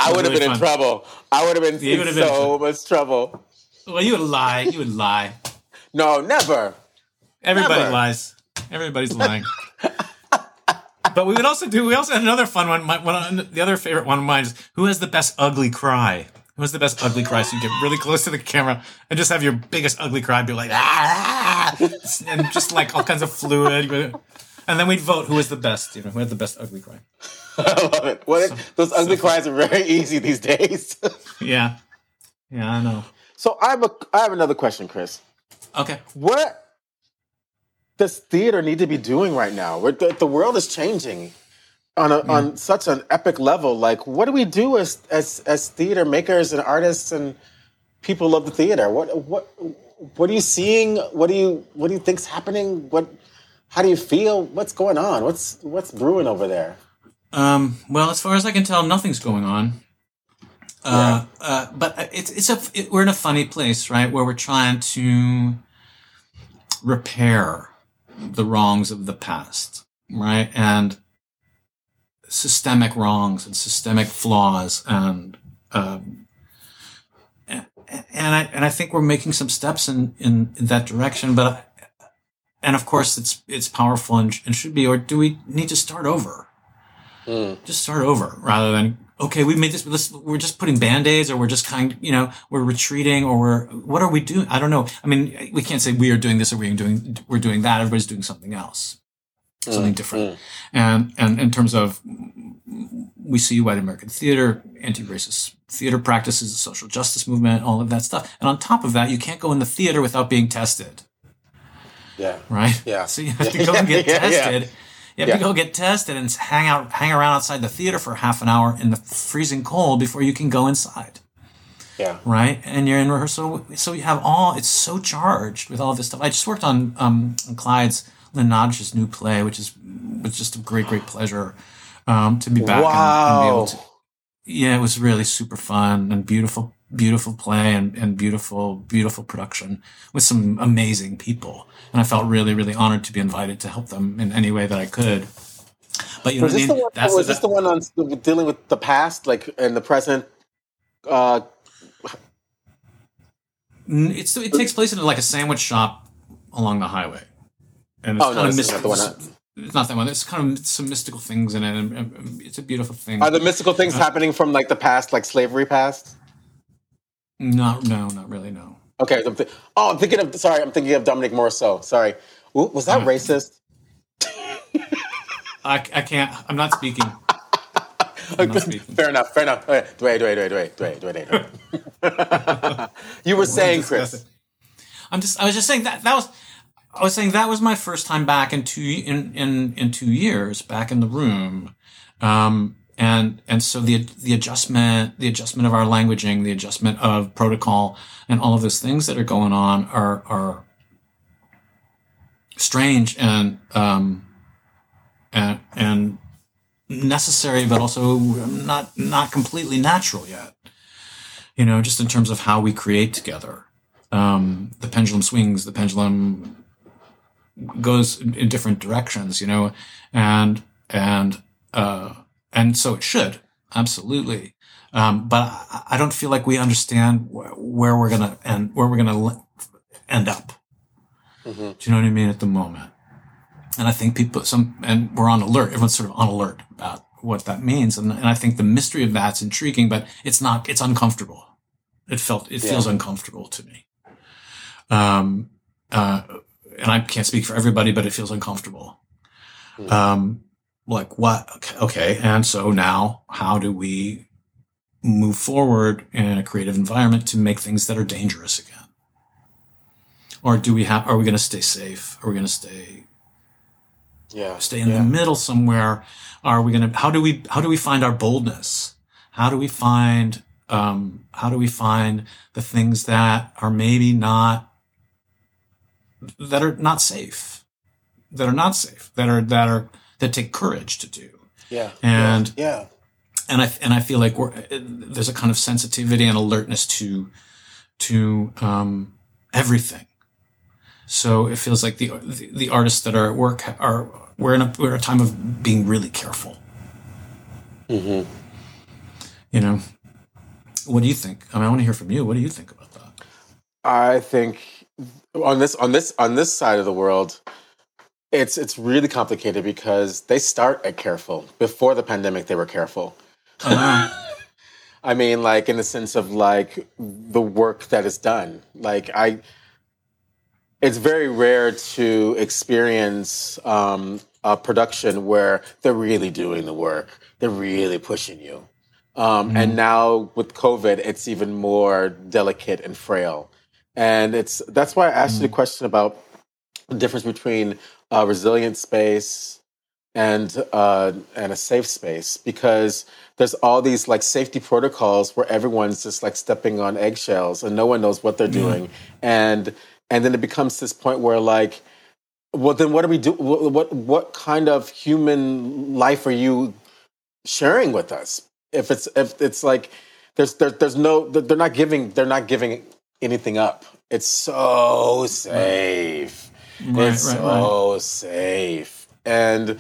I would have really been fun. in trouble. I would have been in so been much trouble. Well, you would lie. You would lie. No, never. Everybody never. lies. Everybody's lying. but we would also do. We also had another fun one. My, one. The other favorite one of mine is who has the best ugly cry. Who has the best ugly cry? So you get really close to the camera and just have your biggest ugly cry. Be like ah, and just like all kinds of fluid. And then we'd vote who was the best. You know, who had the best ugly cry. I love it. What so, those ugly so cries are very easy these days. yeah, yeah, I know. So I have a I have another question, Chris. Okay. What does theater need to be doing right now? The, the world is changing on a, on such an epic level. Like, what do we do as as as theater makers and artists and people of the theater? What what what are you seeing? What do you what do you think's happening? What how do you feel? What's going on? What's what's brewing over there? Um, well, as far as I can tell, nothing's going on. Uh, yeah. uh, but it's it's a it, we're in a funny place, right, where we're trying to repair the wrongs of the past, right, and systemic wrongs and systemic flaws, and um, and I and I think we're making some steps in in, in that direction, but. And of course, it's it's powerful and, and should be. Or do we need to start over? Mm. Just start over rather than okay, we made this. we're just putting band aids, or we're just kind, you know, we're retreating, or we're what are we doing? I don't know. I mean, we can't say we are doing this or we're doing we're doing that. Everybody's doing something else, something mm. different. Mm. And and in terms of we see white American theater, anti-racist theater practices, the social justice movement, all of that stuff. And on top of that, you can't go in the theater without being tested. Yeah. Right. Yeah. So you have to go and get yeah, tested. Yeah you have yeah. to go get tested and hang out, hang around outside the theater for half an hour in the freezing cold before you can go inside. Yeah. Right. And you're in rehearsal, so you have all. It's so charged with all this stuff. I just worked on um, Clyde's Nottage new play, which is was just a great, great pleasure um, to be back wow. and, and, be able to. Yeah, it was really super fun and beautiful, beautiful play and, and beautiful, beautiful production with some amazing people and I felt really, really honored to be invited to help them in any way that I could. But you know, was this, I mean? the, one, That's was this the one on dealing with the past, like and the present? Uh, it's it takes place in like a sandwich shop along the highway, and it's oh, kind no, of mystical. It's not that one. There's kind of some mystical things in it, it's a beautiful thing. Are the mystical things uh, happening from like the past, like slavery past? No, no, not really. No. Okay. I'm th- oh, I'm thinking of. Sorry, I'm thinking of Dominique Morisseau. Sorry. Ooh, was that uh, racist? I, I can't. I'm not speaking. I'm not speaking. Fair enough. Fair enough. Wait, wait, wait, wait, wait, wait, wait. you were saying, Chris. I'm just. I was just saying that that was. I was saying that was my first time back in two in in in two years back in the room. Um, and and so the the adjustment the adjustment of our languaging the adjustment of protocol and all of those things that are going on are are strange and um and and necessary but also not not completely natural yet you know just in terms of how we create together um the pendulum swings the pendulum goes in different directions, you know, and and uh, and so it should absolutely. Um, but I don't feel like we understand where we're gonna and where we're gonna end up. Mm-hmm. Do you know what I mean at the moment? And I think people some and we're on alert. Everyone's sort of on alert about what that means, and, and I think the mystery of that's intriguing, but it's not. It's uncomfortable. It felt it yeah. feels uncomfortable to me. Um, uh, and I can't speak for everybody, but it feels uncomfortable. Mm. Um, like what? Okay. And so now how do we move forward in a creative environment to make things that are dangerous again? Or do we have, are we going to stay safe? Are we going to stay, yeah, stay in yeah. the middle somewhere? Are we going to, how do we, how do we find our boldness? How do we find, um, how do we find the things that are maybe not that are not safe, that are not safe, that are that are that take courage to do. Yeah. And yeah. And I and I feel like we're, there's a kind of sensitivity and alertness to to um, everything. So it feels like the, the, the artists that are at work are we're in a we're in a time of being really careful. Mm-hmm. You know, what do you think? I mean, I want to hear from you. What do you think about that? I think on this on this on this side of the world, it's it's really complicated because they start at careful. Before the pandemic, they were careful. Uh-huh. I mean, like in the sense of like the work that is done. Like I, it's very rare to experience um, a production where they're really doing the work. They're really pushing you. Um, mm-hmm. And now with COVID, it's even more delicate and frail and it's that's why I asked mm. you the question about the difference between a resilient space and uh, and a safe space because there's all these like safety protocols where everyone's just like stepping on eggshells and no one knows what they're mm. doing and and then it becomes this point where like well then what do we do what, what what kind of human life are you sharing with us if it's if it's like there's there's there's no they're not giving they're not giving anything up. It's so safe. Right, it's right, so right. safe. And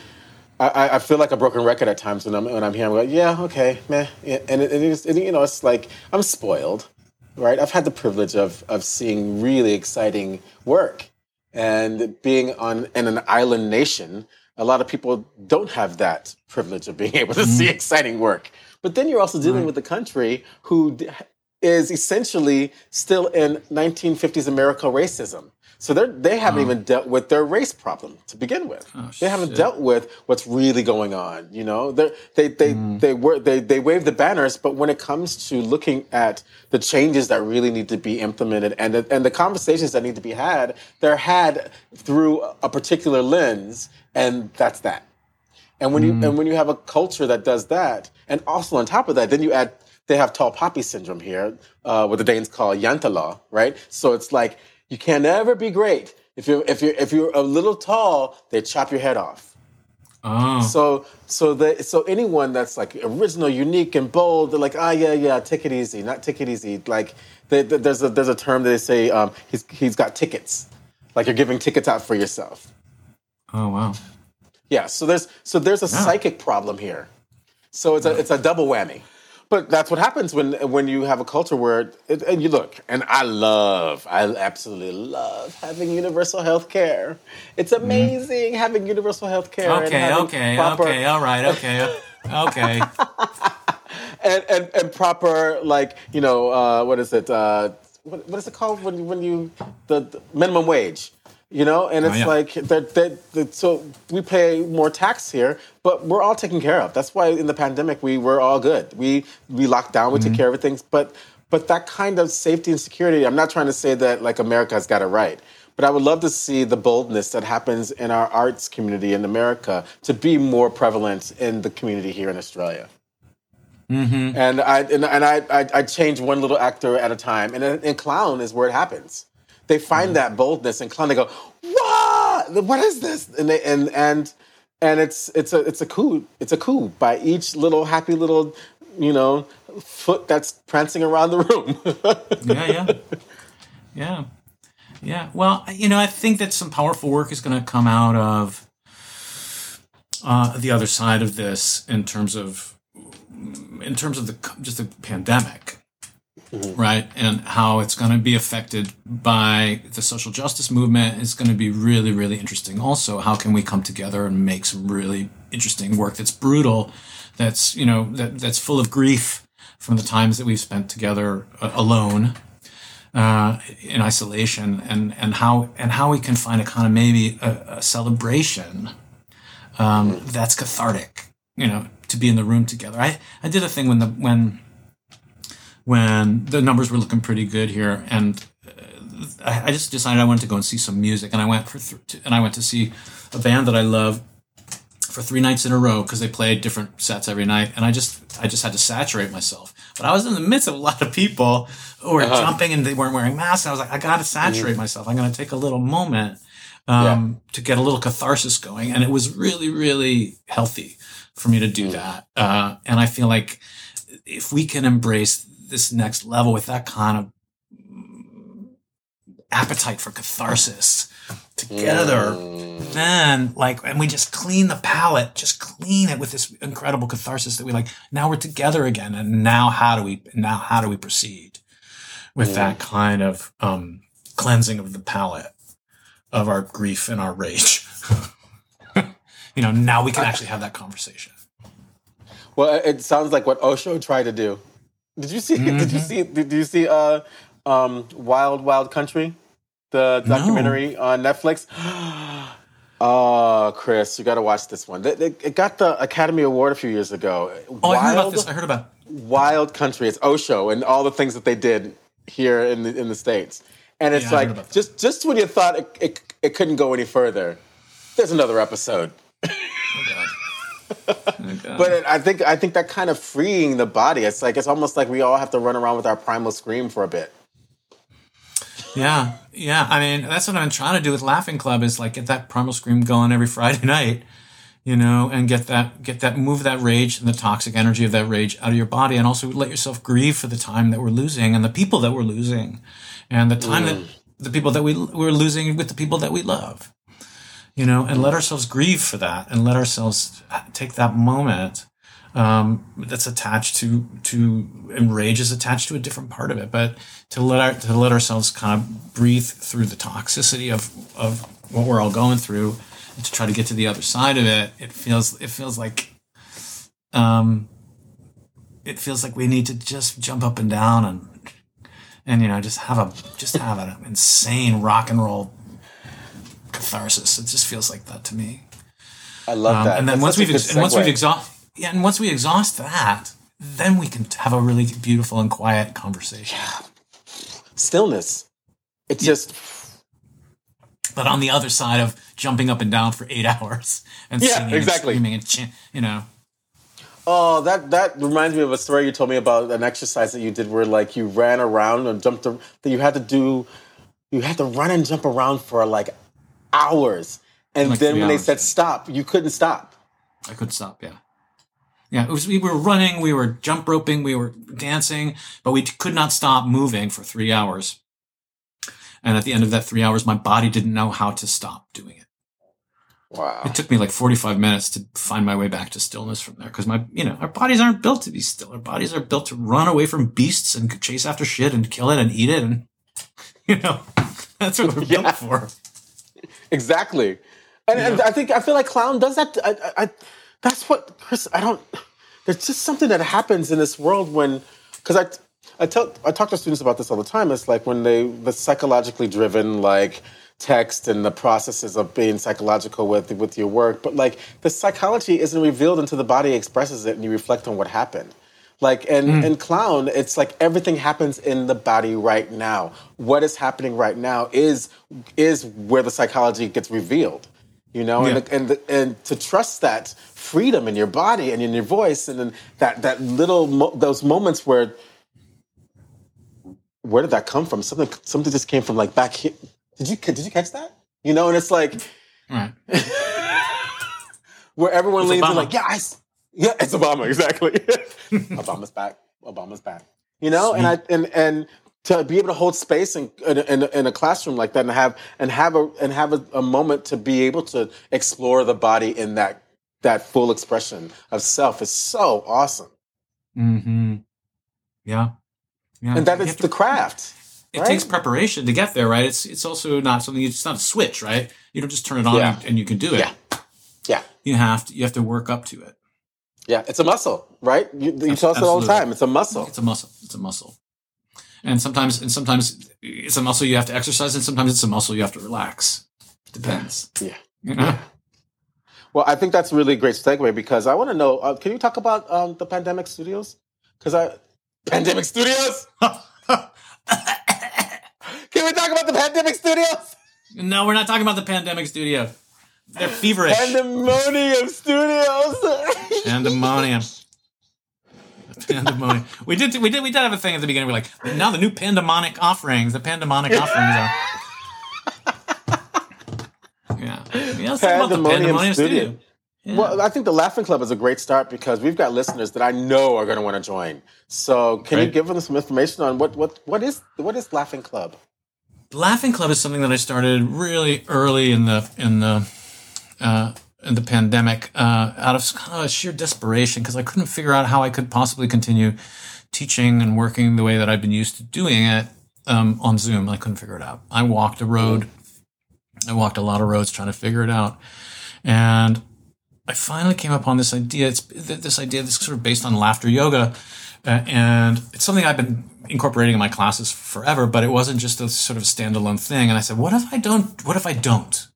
I, I feel like a broken record at times when I'm when I'm here. I'm like, yeah, okay, meh. And it, it is, it, you know, it's like I'm spoiled, right? I've had the privilege of of seeing really exciting work, and being on in an island nation. A lot of people don't have that privilege of being able to mm. see exciting work. But then you're also dealing right. with a country who is essentially still in 1950s America racism. So they they haven't oh. even dealt with their race problem to begin with. Oh, they haven't shit. dealt with what's really going on. You know, They're, they they mm. they were they they wave the banners, but when it comes to looking at the changes that really need to be implemented and the, and the conversations that need to be had, they're had through a particular lens, and that's that. And when mm. you and when you have a culture that does that, and also on top of that, then you add they have tall poppy syndrome here, uh, what the Danes call Jante law, right? So it's like you can never be great if you're if you're if you're a little tall, they chop your head off. Oh. So so the so anyone that's like original, unique, and bold, they're like, ah, yeah, yeah, take it easy, not take it easy. Like they, they, there's a there's a term that they say um, he's he's got tickets, like you're giving tickets out for yourself. Oh wow. Yeah. So there's so there's a yeah. psychic problem here. So it's a it's a double whammy. But that's what happens when when you have a culture where it, and you look, and I love, I absolutely love having universal health care. It's mm-hmm. amazing mm. having universal health care. Okay, okay, proper, okay, all right, okay, okay. and, and and proper like you know uh, what is it? Uh, what, what is it called when when you the, the minimum wage? you know and it's oh, yeah. like that that so we pay more tax here but we're all taken care of that's why in the pandemic we were all good we we locked down we mm-hmm. took care of things but but that kind of safety and security i'm not trying to say that like america's got it right but i would love to see the boldness that happens in our arts community in america to be more prevalent in the community here in australia mm-hmm. and I and, and I, I, I change one little actor at a time, and in clown is where it happens they find mm-hmm. that boldness and clown. They go, "What? What is this?" And they and and and it's it's a it's a coup. It's a coup by each little happy little you know foot that's prancing around the room. yeah, yeah, yeah. Yeah. Well, you know, I think that some powerful work is going to come out of uh, the other side of this in terms of in terms of the just the pandemic, mm-hmm. right? And how it's going to be affected by the social justice movement is going to be really, really interesting. Also, how can we come together and make some really interesting work that's brutal, that's you know that that's full of grief from the times that we've spent together uh, alone uh, in isolation and and how and how we can find a kind of maybe a, a celebration um, that's cathartic you know to be in the room together i i did a thing when the when when the numbers were looking pretty good here and uh, I, I just decided i wanted to go and see some music and i went for th- and i went to see a band that i love for three nights in a row because they played different sets every night and i just i just had to saturate myself but I was in the midst of a lot of people who were uh-huh. jumping and they weren't wearing masks. And I was like, I got to saturate mm. myself. I'm going to take a little moment um, yeah. to get a little catharsis going. And it was really, really healthy for me to do mm. that. Uh, and I feel like if we can embrace this next level with that kind of appetite for catharsis, together, mm. then like, and we just clean the palate, just clean it with this incredible catharsis that we like. Now we're together again, and now how do we? Now how do we proceed with mm. that kind of um, cleansing of the palate of our grief and our rage? you know, now we can actually have that conversation. Well, it sounds like what Osho tried to do. Did you see? Mm-hmm. Did you see? Did you see? Uh, um, Wild Wild Country the documentary no. on Netflix. Oh, Chris, you got to watch this one. It got the Academy Award a few years ago. Oh, Wild, I heard about this. I heard about Wild Country. It's Osho and all the things that they did here in the in the states. And it's yeah, like just just when you thought it, it, it couldn't go any further, there's another episode. But I think I think that kind of freeing the body. It's like it's almost like we all have to run around with our primal scream for a bit. Yeah, yeah. I mean, that's what I'm trying to do with Laughing Club is like get that primal scream going every Friday night, you know, and get that get that move that rage and the toxic energy of that rage out of your body, and also let yourself grieve for the time that we're losing and the people that we're losing, and the time mm. that the people that we we're losing with the people that we love, you know, and let ourselves grieve for that, and let ourselves take that moment um, that's attached to to and rage is attached to a different part of it. But to let our, to let ourselves kind of breathe through the toxicity of of what we're all going through, and to try to get to the other side of it, it feels it feels like, um, it feels like we need to just jump up and down and and you know just have a just have an insane rock and roll catharsis. It just feels like that to me. I love um, that. And then That's once we've ex- and once we've exhausted yeah, and once we exhaust that, then we can have a really beautiful and quiet conversation. Yeah. Stillness. It's yeah. just. But on the other side of jumping up and down for eight hours and yeah, singing exactly. and screaming and ch- you know. Oh, that that reminds me of a story you told me about an exercise that you did where like you ran around and jumped that you had to do you had to run and jump around for like hours. And like then when hours. they said stop, you couldn't stop. I couldn't stop, yeah. Yeah, it was, we were running, we were jump roping, we were dancing, but we could not stop moving for three hours. And at the end of that three hours, my body didn't know how to stop doing it. Wow. It took me like 45 minutes to find my way back to stillness from there. Cause my, you know, our bodies aren't built to be still. Our bodies are built to run away from beasts and chase after shit and kill it and eat it. And, you know, that's what we're yeah. built for. Exactly. And, and, I think, I feel like clown does that. I, I, that's what Chris. I don't. There's just something that happens in this world when, because I, I tell I talk to students about this all the time. It's like when they the psychologically driven like text and the processes of being psychological with with your work, but like the psychology isn't revealed until the body expresses it and you reflect on what happened. Like and mm. in clown, it's like everything happens in the body right now. What is happening right now is is where the psychology gets revealed you know, yeah. and and and to trust that freedom in your body and in your voice, and then that that little mo- those moments where where did that come from? Something something just came from like back here. Did you did you catch that? You know, and it's like right. where everyone it's leans in like, yeah, I, yeah, it's Obama exactly. Obama's back. Obama's back. You know, Sweet. and I and and to be able to hold space in, in, in, in, a classroom like that and have and have a and have a, a, moment to be able to explore the body in that that full expression of self is so awesome. Mm-hmm. Yeah. Yeah. And that is the craft. It right? takes preparation to get there, right? It's it's also not something. It's not a switch, right? You don't just turn it on yeah. and, and, you can do it. Yeah. Yeah. You have to you have to work up to it. Yeah, it's a muscle, right? You, you tell us it all the time. It's a muscle. It's a muscle. It's a muscle. And sometimes and sometimes it's a muscle you have to exercise, and sometimes it's a muscle you have to relax. Depends. Yeah. You know? Yeah. Well, I think that's a really great segue because I want to know. Uh, can you talk about um, the Pandemic Studios? Because I Pandemic Studios. Can we talk about the Pandemic Studios? No, we're not talking about the Pandemic Studio. They're feverish. Pandemonium Studios. Pandemonium. Pandemonium. We did. We did. We did have a thing at the beginning. We're like, now the new pandemonic offerings. The pandemonic offerings are. Yeah. yeah Pandemonium, Pandemonium Studio. Studio. Yeah. Well, I think the Laughing Club is a great start because we've got listeners that I know are going to want to join. So, can right. you give them some information on what what what is what is Laughing Club? Laughing Club is something that I started really early in the in the uh, in the pandemic uh, out of kind of sheer desperation because I couldn't figure out how I could possibly continue teaching and working the way that I've been used to doing it um, on Zoom. I couldn't figure it out. I walked a road. I walked a lot of roads trying to figure it out, and I finally came upon this idea. It's this idea that's sort of based on laughter yoga, uh, and it's something I've been incorporating in my classes forever. But it wasn't just a sort of standalone thing. And I said, what if I don't? What if I don't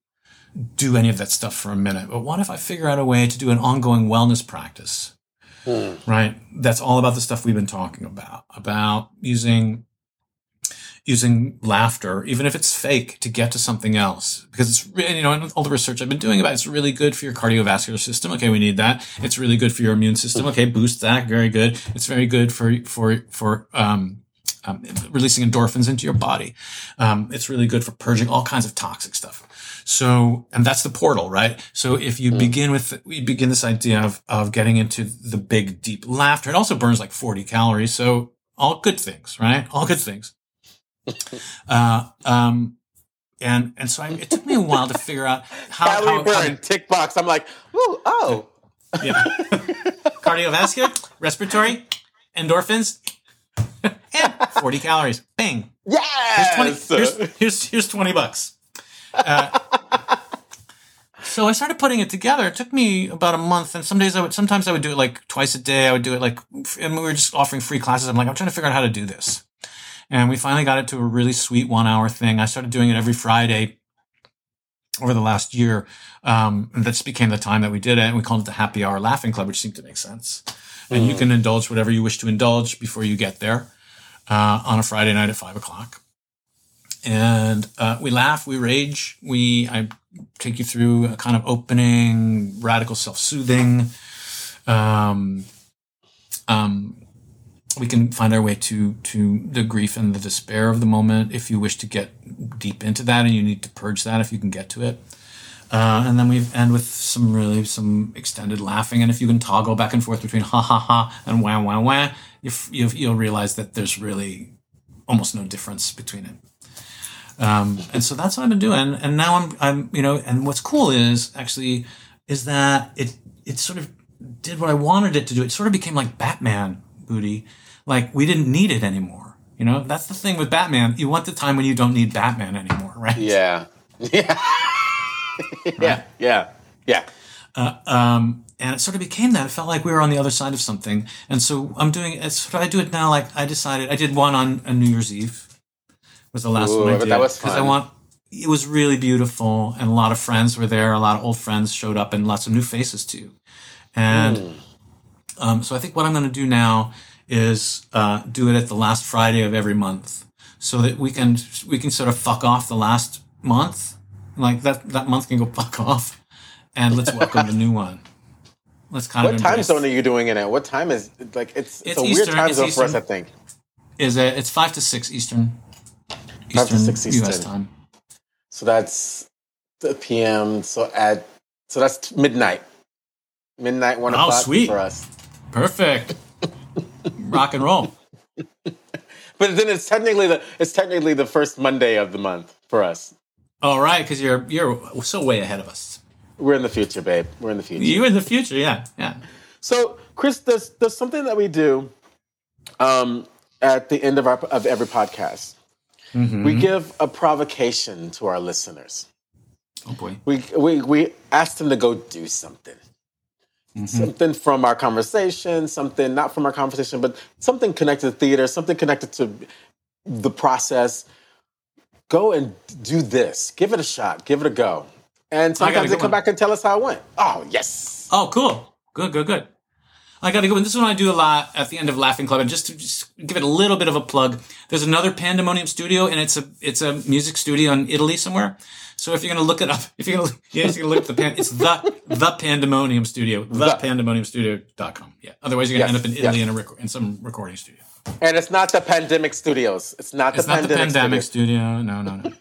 do any of that stuff for a minute? But what if I figure out a way to do an ongoing wellness practice? Hmm. Right. That's all about the stuff we've been talking about, about using using laughter, even if it's fake, to get to something else. Because it's really, you know, all the research I've been doing about it, it's really good for your cardiovascular system. Okay, we need that. It's really good for your immune system. Okay, boost that. Very good. It's very good for for for um, um, releasing endorphins into your body. Um, it's really good for purging all kinds of toxic stuff. So, and that's the portal, right? So if you mm. begin with, we begin this idea of, of getting into the big, deep laughter. It also burns like 40 calories. So all good things, right? All good things. uh, um, and and so I, it took me a while to figure out how calorie how, burn how tick box. I'm like, ooh, oh, yeah, cardiovascular, respiratory, endorphins, and 40 calories. Bang. Yeah. Here's 20, here's, here's, here's 20 bucks. Uh, so I started putting it together. It took me about a month, and some days I would, sometimes I would do it like twice a day. I would do it like, and we were just offering free classes. I'm like, I'm trying to figure out how to do this. And we finally got it to a really sweet one hour thing. I started doing it every Friday over the last year. Um, and that just became the time that we did it. And we called it the happy hour laughing club, which seemed to make sense. And mm. you can indulge whatever you wish to indulge before you get there, uh, on a Friday night at five o'clock. And, uh, we laugh, we rage, we, I take you through a kind of opening, radical self-soothing, um, um, we can find our way to to the grief and the despair of the moment if you wish to get deep into that and you need to purge that if you can get to it. Uh, and then we end with some really some extended laughing. And if you can toggle back and forth between ha ha ha and wah wah wah you, you, you'll realize that there's really almost no difference between it um, and so that's what I've been doing and now I'm I'm you know and what's cool is actually is that it it sort of did what I wanted it to do it sort of became like Batman booty like we didn't need it anymore. You know, that's the thing with Batman. You want the time when you don't need Batman anymore, right? Yeah. Yeah. yeah. Yeah. Yeah. Uh, um, and it sort of became that. It felt like we were on the other side of something. And so I'm doing it's I do it now. Like I decided I did one on, a New Year's Eve. Was the last Ooh, one I did because I want. It was really beautiful, and a lot of friends were there. A lot of old friends showed up, and lots of new faces too. And mm. um, so I think what I'm going to do now is uh, do it at the last Friday of every month, so that we can we can sort of fuck off the last month, like that that month can go fuck off, and let's welcome the new one. Let's kind what of. What time zone are you doing it at? What time is like it's it's, it's a Eastern, weird time zone Eastern, for us, I think. Is it? It's five to six Eastern. Eastern five to six Eastern. U.S. time. So that's the PM. So at so that's midnight. Midnight one oh, o'clock sweet. for us. Perfect rock and roll. but then it's technically the it's technically the first Monday of the month for us. All right, because you're you're so way ahead of us. We're in the future, babe. We're in the future. You're in the future, yeah, yeah. So, Chris, there's there's something that we do um, at the end of our of every podcast. Mm-hmm. We give a provocation to our listeners. Oh boy. We we we ask them to go do something. Mm-hmm. Something from our conversation, something not from our conversation, but something connected to theater, something connected to the process. Go and do this. Give it a shot. Give it a go. And sometimes they come one. back and tell us how it went. Oh, yes. Oh, cool. Good, good, good. I got to go. And this is what I do a lot at the end of Laughing Club. And just to just give it a little bit of a plug, there's another Pandemonium studio, and it's a it's a music studio in Italy somewhere. So if you're gonna look it up, if you're gonna yeah, if you're gonna look at the pan, it's the the Pandemonium Studio, the, pandemoniumstudio.com. Yeah. Otherwise, you're gonna yes, end up in Italy yes. in a rec- in some recording studio. And it's not the Pandemic Studios. It's not the it's not Pandemic, the pandemic Studio. No, no, no.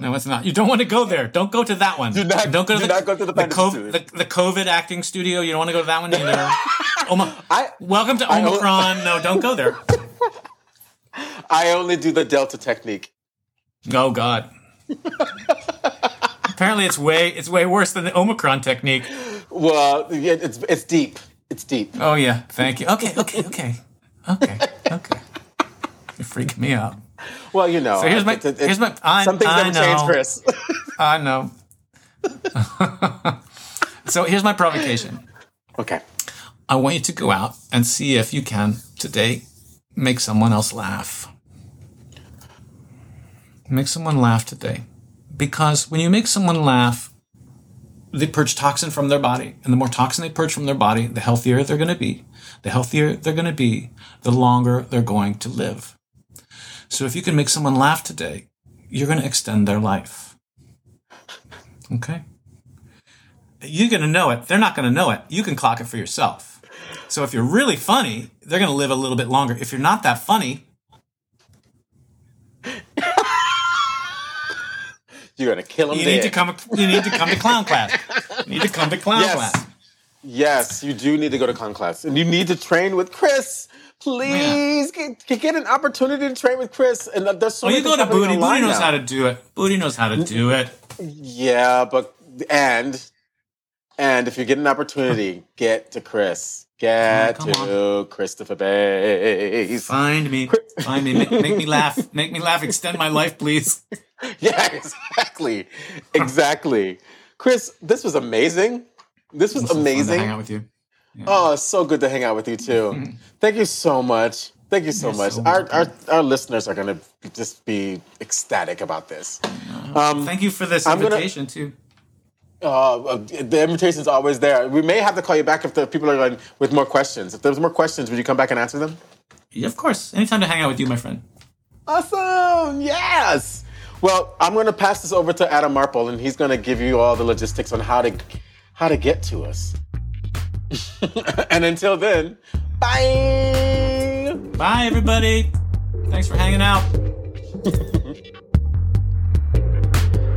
no, it's not. You don't want to go there. Don't go to that one. Do not, don't go to the, not go to the, the, COVID, the, the, COVID acting studio. You don't want to go to that one either. Oma- I, welcome to Omicron. no, don't go there. I only do the Delta technique. Oh God. Apparently, it's way it's way worse than the Omicron technique. Well, it's it's deep. It's deep. Oh yeah. Thank you. Okay. Okay. Okay. Okay. Okay. You're freaking me out. Well, you know. So here's my it, here's my. I, some things I never change, Chris. I know. so here's my provocation. Okay. I want you to go out and see if you can today make someone else laugh. Make someone laugh today because when you make someone laugh, they purge toxin from their body. And the more toxin they purge from their body, the healthier they're going to be. The healthier they're going to be, the longer they're going to live. So if you can make someone laugh today, you're going to extend their life. Okay? You're going to know it. They're not going to know it. You can clock it for yourself. So if you're really funny, they're going to live a little bit longer. If you're not that funny, You're gonna kill him. You dead. need to come. You need to come to clown class. You need to come to clown yes. class. Yes, you do need to go to clown class, and you need to train with Chris. Please yeah. get, get an opportunity to train with Chris. And uh, there's so. You go to Booty. Booty knows now. how to do it. Booty knows how to do it. Yeah, but and and if you get an opportunity, get to Chris. Get to on. Christopher Bayes. Find me. Find me. Make, make, me laugh. Make me laugh. Extend my life, please. yeah, exactly. Exactly. Chris, this was amazing. This was amazing. hang out with you. Yeah. Oh, so good to hang out with you too. Thank you so much. Thank you so You're much. So our, our, our listeners are going to just be ecstatic about this. Um, Thank you for this invitation gonna, too. Uh, the invitation is always there. We may have to call you back if the people are going with more questions. If there's more questions, would you come back and answer them? Yeah, of course. Anytime to hang out with you, my friend. Awesome. Yes. Well, I'm going to pass this over to Adam Marple, and he's going to give you all the logistics on how to how to get to us. and until then, bye. Bye, everybody. Thanks for hanging out.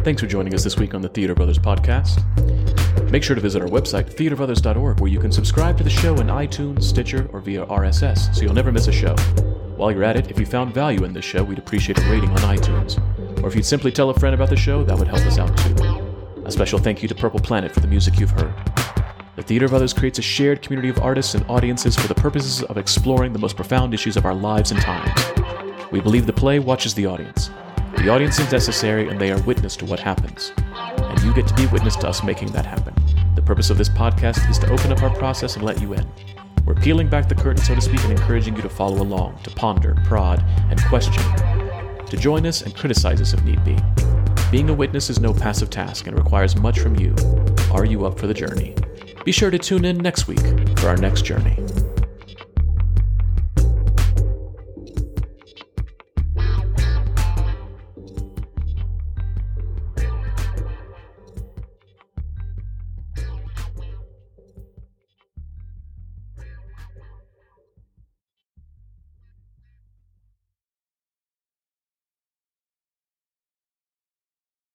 Thanks for joining us this week on the Theater of Others podcast. Make sure to visit our website, theaterofothers.org, where you can subscribe to the show in iTunes, Stitcher, or via RSS, so you'll never miss a show. While you're at it, if you found value in this show, we'd appreciate a rating on iTunes. Or if you'd simply tell a friend about the show, that would help us out too. A special thank you to Purple Planet for the music you've heard. The Theater of Others creates a shared community of artists and audiences for the purposes of exploring the most profound issues of our lives and times. We believe the play watches the audience. The audience is necessary and they are witness to what happens. And you get to be witness to us making that happen. The purpose of this podcast is to open up our process and let you in. We're peeling back the curtain, so to speak, and encouraging you to follow along, to ponder, prod, and question, to join us and criticize us if need be. Being a witness is no passive task and requires much from you. Are you up for the journey? Be sure to tune in next week for our next journey.